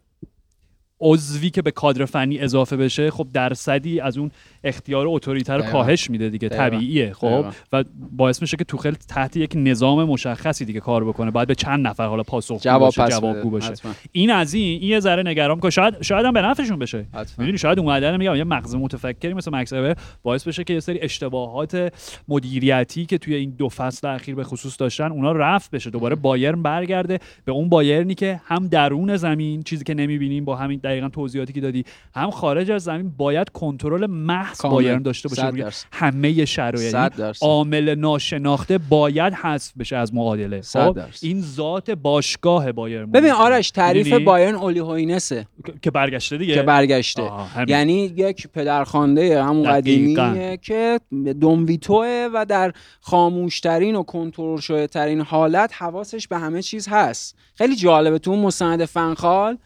عضوی که به کادر فنی اضافه بشه خب درصدی از اون اختیار اتوریته رو. کاهش میده دیگه دقیقاً. طبیعیه خب. و باعث میشه که توخل تحت یک نظام مشخصی دیگه کار بکنه باید به چند نفر حالا پاسخگو جواب باشه جوابگو. باشه حتما. این از این این یه ذره نگران می‌کنه شاید شاید هم به نفعشون بشه. می‌دونی شاید اومدن میگم یه مغز متفکری مثل مکس اوه باعث بشه که یه سری اشتباهات مدیریتی که توی این دو فصل اخیر به خصوص داشتن اونا رفت بشه دوباره بایرن برگرده به اون بایرنی که هم درون زمین چیزی که نمی‌بینیم با همین دقیقا توضیحاتی که دادی هم خارج از زمین باید کنترل محض. بایرن داشته باشه روی. همه شرایط یعنی. عامل ناشناخته باید حذف بشه از معادله خب. این ذات باشگاه بایرن ببین. آرش تعریف می‌دونی؟ بایرن اولی هوینسه که- برگشته دیگه که برگشته. یعنی یک پدرخوانده همون. قدیمیه که دومویتوه و در خاموشترین و کنترل شده ترین حالت حواسش به همه چیز هست خیلی جالبه تو اون مستند فنخال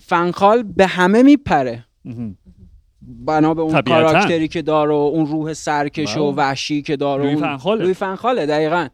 فنخال به همه میپره. بنا به اون طبیعتاً. کاراکتری که داره و اون روح سرکش و. وحشی که داره اون- فنخاله. لویی فنخاله دقیقا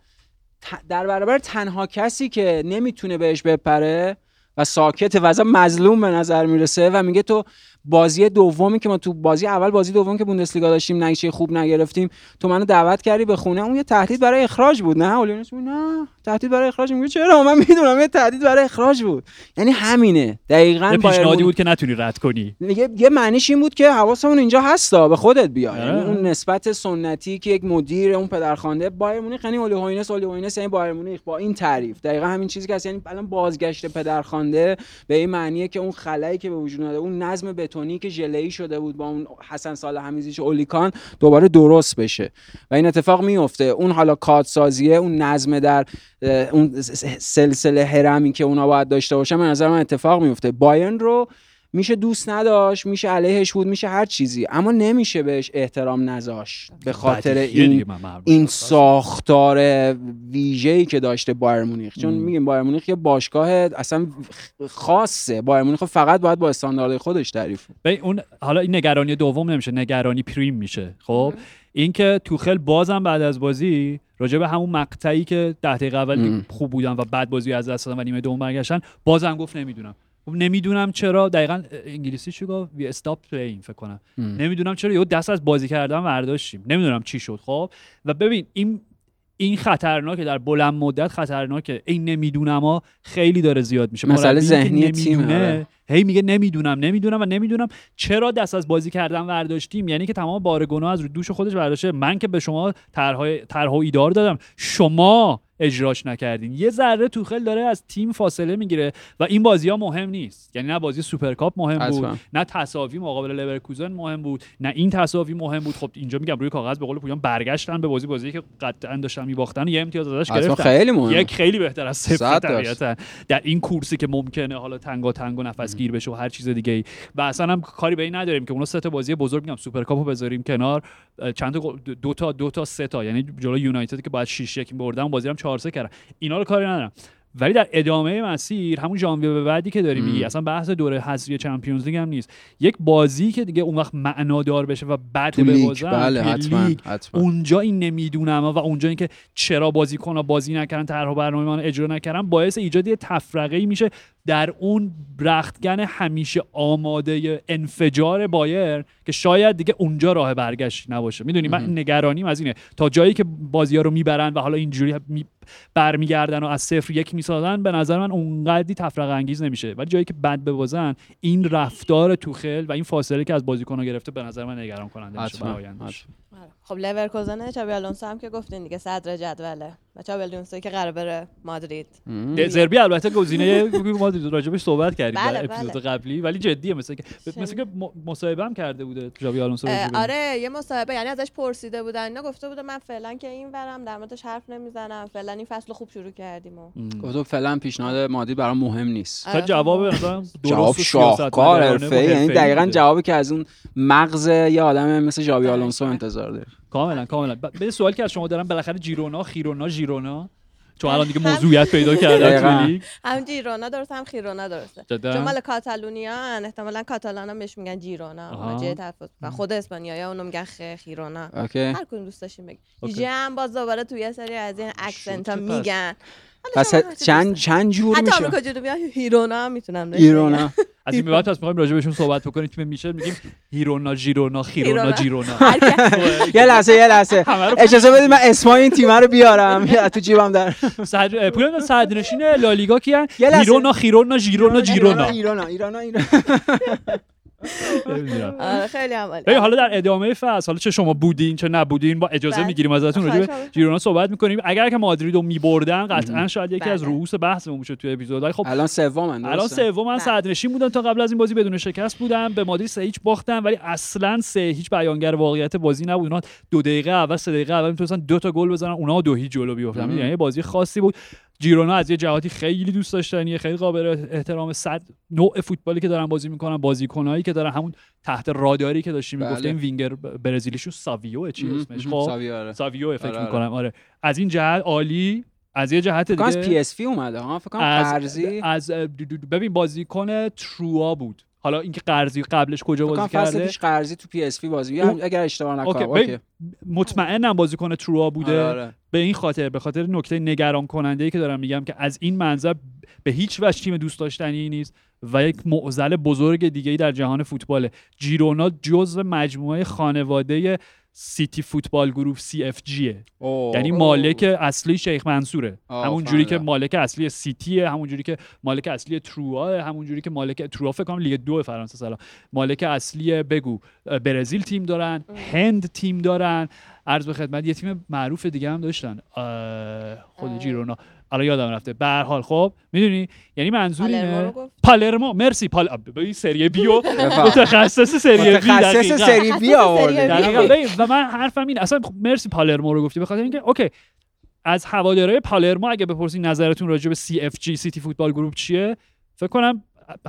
در برابر تنها کسی که نمی‌تونه بهش بپره و ساکت و مظلوم به نظر می‌رسه و میگه تو بازی دومی که ما تو بازی اول بازی دوم که بوندسلیگا داشتیم نتیجه خوب نگرفتیم تو منو دعوت کردی به خونه. اون یه تهدید برای اخراج بود نه؟ اولینوس میگه نه تهدید برای اخراج میگه. چرا؟ من می‌دونم یه تهدید برای اخراج بود. یعنی همینه. دقیقاً پیشنهادی بود که نتونی رد کنی. یه یه معنیش این بود که حواسمون اینجا هستا به خودت بیا. آره. یعنی اون نسبت سنتی که یک مدیر اون پدرخوانده بایر مونیخ یعنی اولی هوینس اولی هوینس یعنی بایر مونیخ با این تعریف. دقیقا همین چیزی که هست. یعنی الان بازگشت پدرخوانده به این معنیه که اون خلایی که به وجود اومده اون نظم بتونی که ژله‌ای شده بود با اون حسن سال حمیزیش اولیکان دوباره درست بشه. و این اتفاق میفته اون حالا کادسازیه اون نظم در اون سلسله هرمی که اونا باید داشته باشن به نظر من اتفاق میفته بایرن رو میشه دوست نداشت میشه علیهش بود میشه هر چیزی. اما نمیشه بهش احترام نذاشت. به خاطر این این. ساختار ویژه‌ای که داشته بایر مونیخ. چون. میگیم بایر مونیخ یه باشگاه اصلا خاصه. بایر مونیخ فقط باید با استانداردهای خودش تعریف اون حالا این نگرانی دوم نمیشه نگرانی پریم میشه. خب؟ اینکه توخل بازم بعد از بازی راجع به همون مقطعی که ده دقیقه اول. خوب بودن و بعد بازی از دست دادن و نیمه دوم برگشتن بازم گفت نمی‌دونم. نمی‌دونم چرا دقیقا انگلیسی چی گفت؟ we stopped playing فکر کنم. ام. نمی‌دونم چرا یهو دست از بازی کردن برداشتیم نمی‌دونم چی شد خب؟ و ببین این این خطرناکه در بلند مدت خطرناکه این نمی‌دونم ها خیلی داره زیاد میشه. مسئله ذهنی تیمه،. هی میگه نمی‌دونم نمی‌دونم و نمی‌دونم. چرا دست از بازی کردن برداشتیم یعنی که تمام بار گناه از روی دوش خودش برداشته من که به شما طرحهای طرح و ایده دادم. شما اجراش نکردین. یه ذره توخل داره از تیم فاصله می‌گیره و این بازی ها مهم نیست. یعنی نه بازی سوپرکاپ مهم. بود نه تساوی مقابل لورکوزن مهم بود نه این تساوی مهم بود. خب اینجا میگم روی کاغذ به قول پویان برگشتن به بازی بازی که قطعا داشتن میباختن یه امتیاز ازش گرفتن. خیلی مهمه یک خیلی بهتر از صفر. طبیعتا. در این کورسی که ممکنه حالا تنگا تنگ و نفس گیر بشه و هر چیز دیگه ای. و اصلا هم کاری به این نداریم که اونا سه تا بازی بزرگ میگم سوپرکاپو بذاریم کنار. چند تا دو تا دو تا سه تا یعنی جلو یونایتد که باید 6 1 بردن بازی هم 4 3 کردن. اینا رو کاری ندارم. ولی در ادامه مسیر همون ژانویه به بعدی که داری میگی اصلا بحث دوره حذفی چمپیونز لیگ هم نیست. یک بازی که دیگه اون وقت معنادار بشه و بعد ببازن بله حتما حتما. اونجا این نمی‌دونم و اونجا اینکه چرا بازیکن بازی نکردن طرح برنامه من اجرا نکردن باعث ایجاد یه تفرقه ای میشه. در اون رختکن همیشه آماده انفجار بایر که شاید دیگه اونجا راه برگشت نباشه. می‌دونی؟ من نگرانیم از اینه. تا جایی که بازی ها رو می‌برن و حالا اینجوری می برمیگردن و از صفر یک می‌سازن به نظر من اونقدی تفرقه انگیز نمیشه. ولی جایی که بد ببازن این رفتار توخل و این فاصله که از بازیکن‌ها گرفته به نظر من نگران کننده میشه برای. خب لورکوزن چابی آلونسو هم که گفتین دیگه صدر جدوله و چابی آلونسو که قرار بره مادرید مم. دزربی البته گزینه ما راجبش صحبت کردیم بله، در اپیزود بله. قبلی ولی جدیه مثل که. مثل که مصاحبه هم کرده بوده جاوی آلونسو. آره یه مصاحبه یعنی ازش پرسیده بودن اینا گفته بوده من فعلا که این ورم در موردش حرف نمی‌زنم فعلا این فصل خوب شروع کردیم و. گفتم فعلا پیشنهاد مادی برام مهم نیست آره، خب جواب جواب شاهکار حرفه یعنی دقیقا. جوابی که از اون مغز یه آدم مثل دقیقاً. آلونسو انتظار داره کاملا کاملا. ب- به سوالی که از شما دارم بالاخره جیرونا خیرونا ژیرونا؟ چون الان دیگه موضوعیت پیدا کردن دقیقاً. تو لیگ. هم جیرونا درسته هم خیرونا درسته؟ چون مال کاتالونیا هن، احتمالا کاتالان هم بهش میگن جیرونا. جای تلفظ. خود اسپانیایی اونو میگن خ خیرونا. هر کدوم دوست داشتین بگید اوکی. جم باز دوباره توی یه سری از این اکسنت ها. میگن. پس چند چند جور. حتی میشه؟ آمریکا جنوبی هیرونا هم می‌تونن ایرانا از این به بعد پس می‌خوایم راجع بهشون صحبت بکنیم. تیم میشه؟ میگیم هیرونا جیرونا خیرونا هیرونا. جیرونا. یه لحظه یه لحظه. اجازه بدید من اسمای این تیم رو بیارم. یا تو جیبم در. صدر پویان صدرنشین لالیگا کیان یه لحظه. هیرونا خیرونا جیرونا جیرونا. ایرانا ایرانا خیلی هم عالی. ببین حالا در ادامه فصل حالا چه شما بودین چه نبودین با اجازه بله. می‌گیریم ازتون راجع خواهش به می‌کنم. جیرونا صحبت می‌کنیم اگر که مادرید رو میبردن قطعا شاید یکی از بله. رؤوس بحثمون می‌شد توی اپیزود ولی خب الان سومن الان درسته؟ سوم من بله. صدرنشین بودم تا قبل از این بازی بدون شکست بودم به مادرید سه هیچ باختم ولی اصلا سه هیچ بیانگر واقعیت بازی نبود اونا دو دقیقه اول سه دقیقه اول می‌تونستن دو تا گل بزنن اونا دو هیچ جلو بیافتن. یعنی بازی خاصی بود جیرونا از یه جهاتی خیلی دوست داشتنیه خیلی قابل احترام سر نوع فوتبالی که دارن بازی می‌کنن بازیکنایی که دارن همون تحت راداری که داشتیم بله. می‌گفتیم وینگر برزیلیشون ساویو چی. اسمش. خب ساوی، آره. ساویو فکر آره، آره. می‌کنم آره از این جهت عالی از یه جهت کنم از دیگه پی اس وی اومده ها فکر کنم از از ببین بازیکن تروا بود حالا اینکه قرضی قبلش کجا بازی کرده؟ پیش قرضی تو پی اس وی بازی اون- اگر اشتباه نکنم اوکی. مطمئنم بازیکن تروا بوده. آره، آره. به این خاطر به خاطر نکته نگران کننده ای که دارم میگم که از این منظر به هیچ وجه تیم دوست داشتنی نیست و یک معضل بزرگ دیگه ای در جهان فوتباله. جیرونا جزو مجموعه خانواده سیتی فوتبال گروپ CFG ه اوه. یعنی مالک اصلی شیخ منصوره. همون جوری که. مالک اصلی سیتیه همون جوری که مالک اصلی تروا همون جوری که مالک تروا فکر کنم لیگ دو فرانسه سلام. مالک اصلی بگو برزیل تیم دارن هند تیم دارن. عرض به خدمت یه تیم معروف دیگه هم داشتن. خود. جیرونا. الان یادم رفته. به هر حال خب می‌دونی؟ یعنی منظور اینه. پالرمو مرسی. پال ببین سری بی و. متخصص سری بی متخصص. سری بی آورده و من حرفم اینه. اصلا خب مرسی پالرمو رو گفتی. به خاطر اینکه okay. از هوادارهای پالرمو اگه بپرسی نظرتون راجع به CFG City Football Group چیه؟ فکر کنم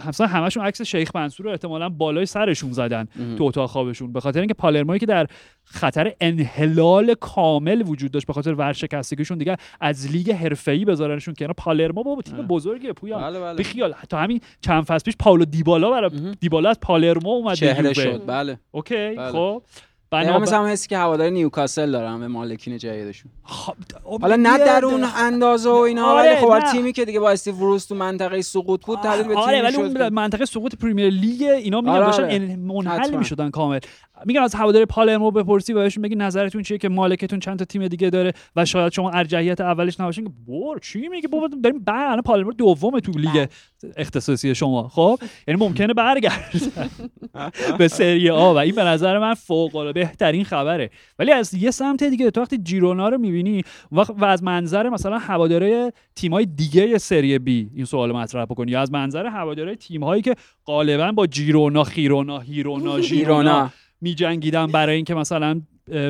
مثلا همشون عکس شیخ منصور رو احتمالاً بالای سرشون زدن مهم. تو اتاق خوابشون به خاطر اینکه پالرمایی که در خطر انحلال کامل وجود داشت به خاطر ورشکستگیشون دیگه از لیگ حرفه‌ای بذارنشون کنار پالرمو بابا تیم. بزرگیه پویا بله بله بیخیال تا همین چند فصل پیش پائولو دیبالا برای. دیبالا از پالرمو اومد. شد بله okay بله. خب بنا مثل همون حسی که هوادار نیوکاسل دارن به مالکین جدیدشون. خب، حالا نه در اون اندازه و اینا آره، ولی خب. تیمی که دیگه با استیو بروس تو منطقه سقوط بود تبدیل به آره ولی اون منطقه سقوط پریمیر لیگ اینا میگن آره، داشتن آره. ان- منحل. می‌شدن کامل. میگم از هوادار پالرمو بپرسی بهشون بگی نظرتون چیه که مالکتون چند تا تیم دیگه داره و شاید شما ارجحیت اولش نباشین که بور چی میگه بابا داریم بعد الان پالرمو دومه تو لیگ اختصاصی شما. خب یعنی ممکنه برگردن به سری آ و این به نظر من فوق العاده بهترین خبره. ولی از یه سمت دیگه تو وقتی جیرونا رو می‌بینی و, و از منظر مثلا هواداره تیمای دیگه سری بی این سوال مطرح بکنی یا از منظر هواداره تیمهایی که غالبا با جیرونا خیرونا هیرونا ایرانا میجنگیدن برای اینکه مثلا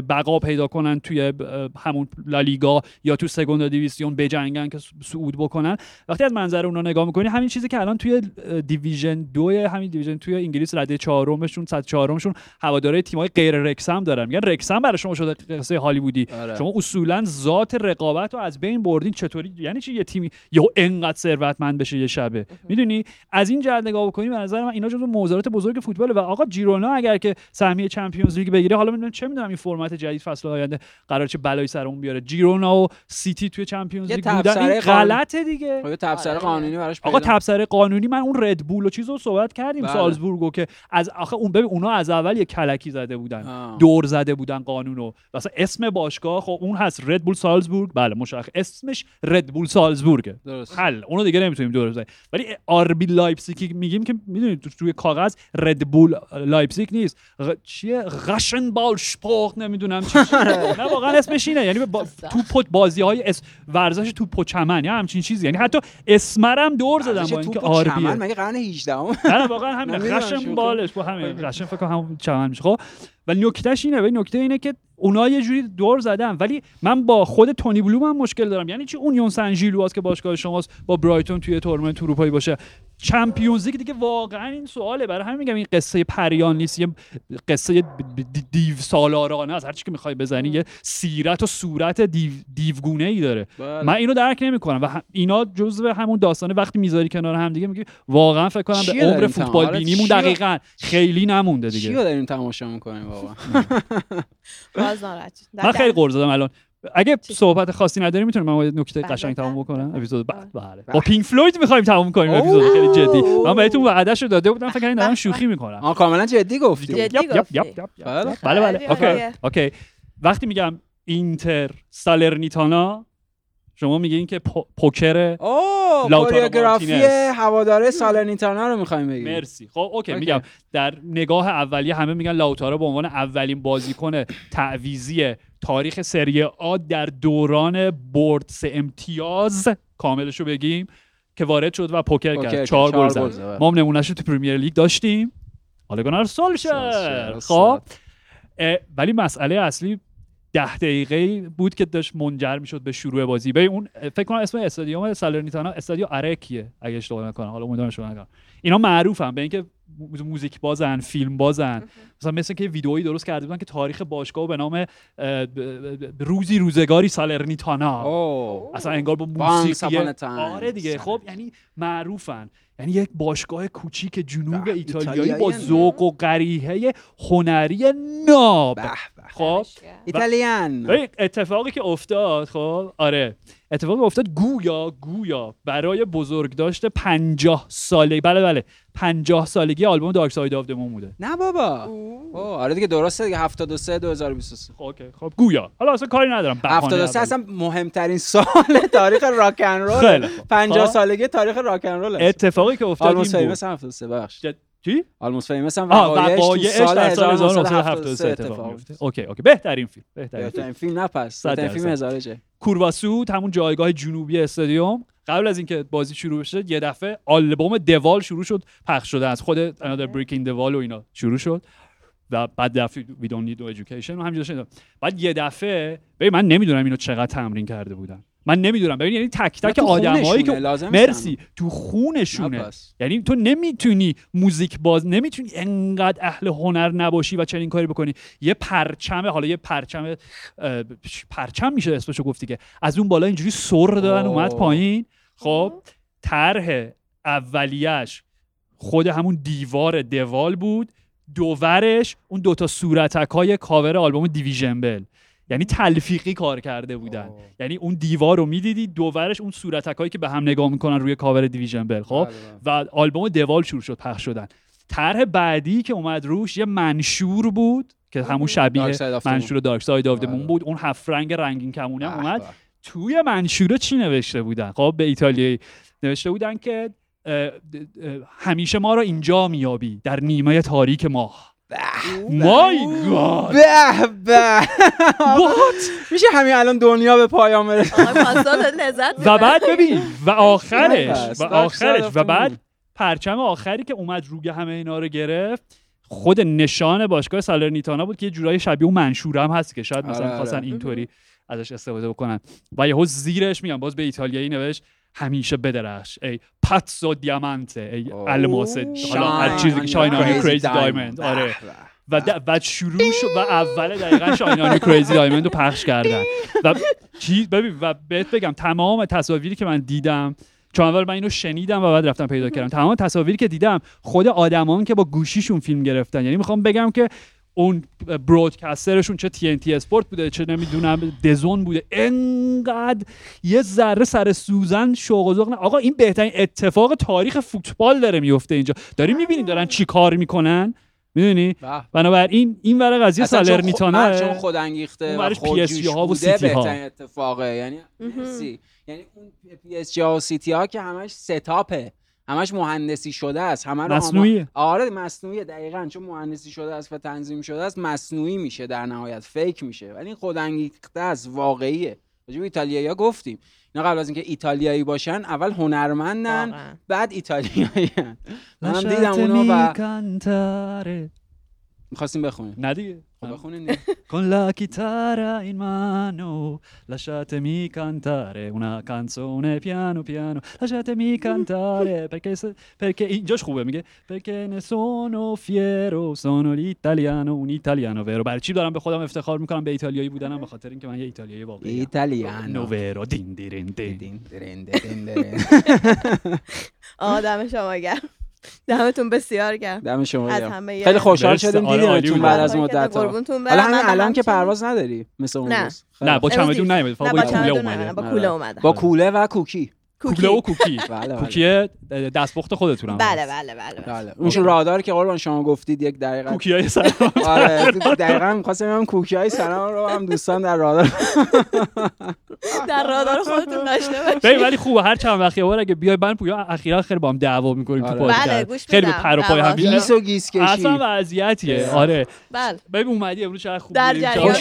بقا پیدا کنن توی همون لالیگا یا تو سگوندا دیویسیون بجنگن که صعود بکنن. وقتی از منظر اونا نگاه می‌کنی همین چیزی که الان توی دیویژن دو همین دیویژن توی انگلیس رده چهارمشون صد چهارمشون هواداره تیمای غیر رکسم دارن. میگن رکسم برای شما شده قصه هالیوودی. آره. شما اصولا ذات رقابت رو از بین بردین. چطوری؟ یعنی چی؟ یه تیمی یا انقدر ثروتمند بشه یه شبه. می‌دونی؟ از این جهت نگاه بکنی به نظر من اینا جزو موضوعات بزرگ فوتباله و آقا جیرونا اگر که سهمیه چمپیونز لیگ بگیره حالا می‌دونم چه می‌دونم این فرمت جدید فصل آینده. قرار چه بلایی سرمون بیاره. جیرونا و سیتی توی چمپیونز لیگ بودن. تبصره این غلطه دیگه. یه تبصره آره. قانونی براش آقا تبصره قانونی. من اون ردبول و چیزو صحبت کردیم بله. سالزبورگو که از آخه اون ببین اونا از اول یه کلکی زده بودن. آه. دور زده بودن قانونو. مثلا اسم باشگاه خب اون هست ردبول سالزبورگ. بله مشخص. اسمش ردبول سالزبورگه. درست. حل. اونو دیگه نمی‌تونیم دور بزنیم. ولی RB لایپزیگ میگیم که می‌دونید تو- توی کاغذ ردبول لایپزیگ نیست. غ... چیه؟ Rasenballsport نمی‌دونم چی نه واقعا اسمش اینه. یعنی با... توپ بازی های اس... ورزش توپ و چمن یا همچین چیزی. یعنی حتی اسمرم دور ورزش با اینکه چمن RB ه مگه قرن 18 نه واقعا همین. بود. بالش. با همین Rasen فکر کنم چمن میشه. خب و نکتهش اینه و نکته اینه که اونا یه جوری دور زدن. ولی من با خود تونی بلوم هم مشکل دارم. یعنی چی؟ اونیون سن ژیلواست که باشگاه شماست با برایتون توی تورنمنت اروپایی باشه. چمپیونز لیگ دیگه واقعا این سواله. برای همین میگم این قصه پریان نیست یه قصه دیو سالارانه از هر چی که می‌خوای بزنی یه سیرت و صورت دیو دیوگونه ای داره. بله. من اینو درک نمی‌کنم و اینا جزو همون داستانه وقتی می‌ذاری کنار هم دیگه میگی واقعا فکر کنم به عمر فوتبال؟ بینیمون؟ دقیقا خیلی نمونده چی دیگه. رو داریم تماشا می‌کنیم؟ واقعا باز ناراحت. من خیلی غر زدم الان اگه؟ صحبت خاصی نداری می‌تونم من یه نکته بله، قشنگ تموم بله، بکنم بله. اپیزود بعد بله. با پینک فلوید می‌خوایم تموم کنیم. اپیزود خیلی جدی من بهتون وعدهشو داده بودم فکر کنم دارم شوخی می‌کنم آه کاملا جدی گفتی جدی yep, yep,. بله. بله okay. okay وقتی میگم اینتر سالرنیتانا شما میگین که پو- پوکر choreography. هواداره سالرنیتانا رو می‌خوایم بگیم مرسی خب okay okay. میگم در نگاه اولیه همه میگن لاوتارو به عنوان اولین بازیکن تعویضی تاریخ سری آ در دوران برد سه امتیاز کاملش رو بگیم که وارد شد و پوکر پوکر کرد. چهار گل زد. ما هم نمونهش رو تو پریمیر لیگ داشتیم آلگونار سولشر خب ولی مسئله اصلی ده دقیقه بود که داشت منجر می‌شد به شروع بازی. ببین اون فکر کنم اسم استادیوم سالرنیتانا استادیو ارکیه اگه اشتباه نکنم. حالا امیدوارم اشتباه نکنم. اینا معروفن به اینکه مو- موزیک بازن فیلم بازن. مثلا مثل که ویدئویی درست کرده بودن که تاریخ باشگاه به نام روزی روزگاری سالرنیتانا. اصلا انگار با موسیقی. آره دیگه. خب یعنی معروفن. یعنی یک باشگاه کوچیک جنوب ایتالیایی با. ذوق و قریحه هنری ناب خب؟ ایتالیان. اتفاقی که افتاد خب؟ آره. اتفاقی که افتاد گویا گویا برای بزرگداشت پنجاه ساله بله بله پنجاه سالگی آلبوم Dark Side of the Moon بوده. نه بابا. اوه. آره دیگه درسته دیگه 73 2023 خب okay خب گویا. حالا اصلا کاری ندارم بهانه 73 اولی. اصلا مهمترین سال تاریخ راک ان رول خیلی خوب. 50 خب. سالگی تاریخ راک ان رول اتفاقی که افتاد این بود. Famous هم 73 بخش چی؟ Almost Famous هم. وقایعش تو وقایعش سال در سال 1973 1973 اتفاق میفته okay okay. بهترین فیلم. بهترین فیلم نه پس بهترین فیلم. هزاره جه. Curva Sud همون جایگاه جنوبی استادیوم. قبل از اینکه بازی شروع بشه یه دفعه آلبوم The Wall شروع شد پخش شده از خود Another the Wall و اینا شروع شد. و بعد دفعه We Don't Need No Education. و همینجوری بعد یه دفعه ببین من نمی‌دونم اینو چقدر تمرین کرده بودن. من نمی‌دونم. ببین یعنی تک تک آدمایی که لازم مرسی. تو خونشونه. یعنی تو نمی‌تونی موزیک باز نمی‌تونی انقدر اهل هنر نباشی و چنین کاری بکنی. یه پرچم حالا یه پرچم پرچم میشه اسمشو گفتی که. از اون بالا اینجوری سر دادن اوه. اومد پایین. خب طرح اولیش خود همون دیوار دوال بود. دوورش اون دوتا صورتک های کاور آلبوم Division Bell یعنی تلفیقی کار کرده بودن اوه. یعنی اون دیوار رو می‌دیدی دوورش اون صورتک هایی که به هم نگاه می‌کنن روی cover Division Bell خب بله، بله. و آلبوم The Wall شروع شد پخش شدن طرح بعدی که اومد روش یه منشور بود که همون شبیه. منشور Dark Side of. Moon بود اون هفت رنگ رنگین کمونه هم اومد. توی منشوره چی نوشته بودن خب به ایتالیایی نوشته بودن که همیشه ما رو اینجا میابی در نیمه تاریک ماه مای گاد به به. میشه همین الان دنیا به پایان برسه و بعد ببین و آخرش. و آخرش و بعد. پرچم آخری که اومد روی همه اینا رو گرفت خود نشان باشگاه سالرنیتانا بود که یه جورایی شبیه اون منشوره هم هست که شاید مثلا آره، خواستن آره. اینطوری ازش استفاده بکنن. و یهو زیرش میگم باز به ایتالیایی نوشت همیشه بدرخش. ای پاتسو دیامانته ای اوه. الماس حالا هر چیزی که شاین your آن crazy کریزی. دایموند آره. و بعد شروع شد و اول دقیقا شاین آن کریزی دایموند رو پخش کردن. و چی ببین و بهت بگم تمام تصاویری که من دیدم چون اول من اینو شنیدم و بعد رفتم پیدا کردم. تمام تصاویری که دیدم خود آدمان که با گوشیشون فیلم گرفتن. یعنی می‌خوام بگم که اون برودکسترشون چه تی ان تی اسپورت بوده چه نمی‌دونم دزون بوده انقدر یه ذره سر سوزن شوق و نه. آقا این بهترین اتفاق تاریخ فوتبال داره میفته اینجا داریم می‌بینیم دارن چی کار می‌کنن می‌دونی. بنابراین این ور قضیه خود- سالرنیتانا چون خود انگیخته و برش خودجوش PSG ها و بوده سیتی ها. بهترین اتفاقه یعنی. یعنی اون PSG ها و سیتی ها که همش setup ه همش مهندسی شده است. همه رو مصنوعیه. آما- آره مصنوعیه دقیقا چون مهندسی شده است و تنظیم شده است مصنوعی میشه در نهایت. fake میشه. ولی این خود انگیخته است واقعیه. راجع به ایتالیایی گفتیم. اینا قبل از اینکه ایتالیایی باشن اول هنرمندن. بعد ایتالیایی منم دیدم اونو و می‌خواستیم بخونیم. نه دیگه. خب بخونین دیگه. Con la chitarra in mano, lasciatemi cantare una canzone piano piano, lasciatemi cantare perché, se- perché اینجاش خوبه میگه. perché ne sono fiero, sono l'italiano, un italiano vero. برای چی دارم به خودم افتخار می‌کنم؟ به ایتالیایی بودنم به خاطر اینکه من یه ایتالیایی واقعی ایتالیانو. نوورو دین دیرین دین. دین درین درین درین. آه دم شما گرم. دمتون بسیار گرم دم شما از گرم. همه خیلی خوشحال. شدیم آره، دیدیمتون. بعد از مدت. حالا همین الان که پرواز نداری مثل اون نه. روز نه با چمدون فقط با کوله اومده آره. کوله اومدم با کوله و کوکی کوکی. و کوکی. بله بله. کوکی دستپخت خودتونم. بله بله بله بله. بله. اون رادار که قربان شما گفتید یک دقیقه. کوکی های سلام. آره دقیقا می‌خواستم بگم کوکی های سلام رو هم دوستان در رادار. در رادار خودتون داشته باشید. ولی خوبه هر چند وقت یه بار اگه بیای من پویا اخیرا خیلی با هم دعوا می‌کنیم تو آره. پادکست. بله، گوش خیلی. پر و پای هم. گیس و گیس کشی. اصلا وضعیتیه. آره. بله. ببین اومدی امروز چقدر خوب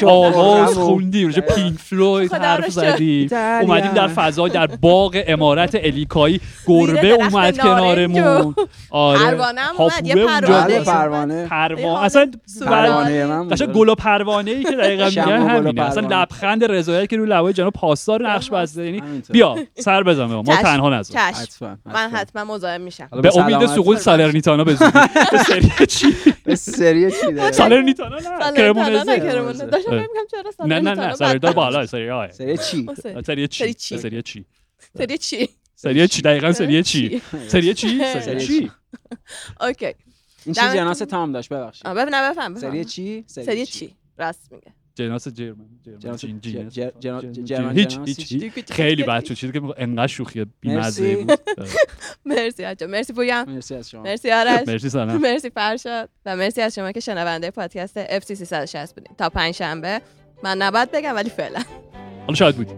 آواز. خوندی پینک فلوید حرف. زدی. در اومدیم در. فضا در باغ عمارت الیکایی گربه اومد کنارمون آره پروانه هم اومد. یه پروانه. پروانه اصلا پروانه من بود. قشنگ گل و پروانه ای که دقیقا میگن همینه اصلا. لبخند رضایت که رو لبای جناب پاسدار نقش بسته یعنی. بیا سر بزن به ما. تنها نذار من حتما. مزاحم میشم به امید. سقوط سالرنیتانا به سری چی به سری چی داره سالرنیتانا نه سالرنیتانا نه کرمونزه کرمونه داشتم می‌کردم چرا نه نه نه سالرنیتانا سالرنیتانا بدتر. بالا سری آی سری چی سری- سری چی سری چی؟ سری چی؟ سری چی؟ دقیقا سری چی؟ سری چی؟ سری چی؟ اوکی. این چی جناس تام داشت ببخشید. آه، ببین نه بفهم سری بفهم. چی؟ سری چی؟ راست میگه. جناس جرمن جرمن هیچ هیچ. خیلی بچه چیزی که انقدر شوخی بی‌مزه مرسی. بود. مرسی بچه مرسی پویان. مرسی از شما. مرسی آرش. مرسی سلام. مرسی فرشاد. و مرسی از شما که شنونده پادکست FC 360 بودین. تا پنج شنبه من نباید بگم ولی فعلا. حالا شاید بود.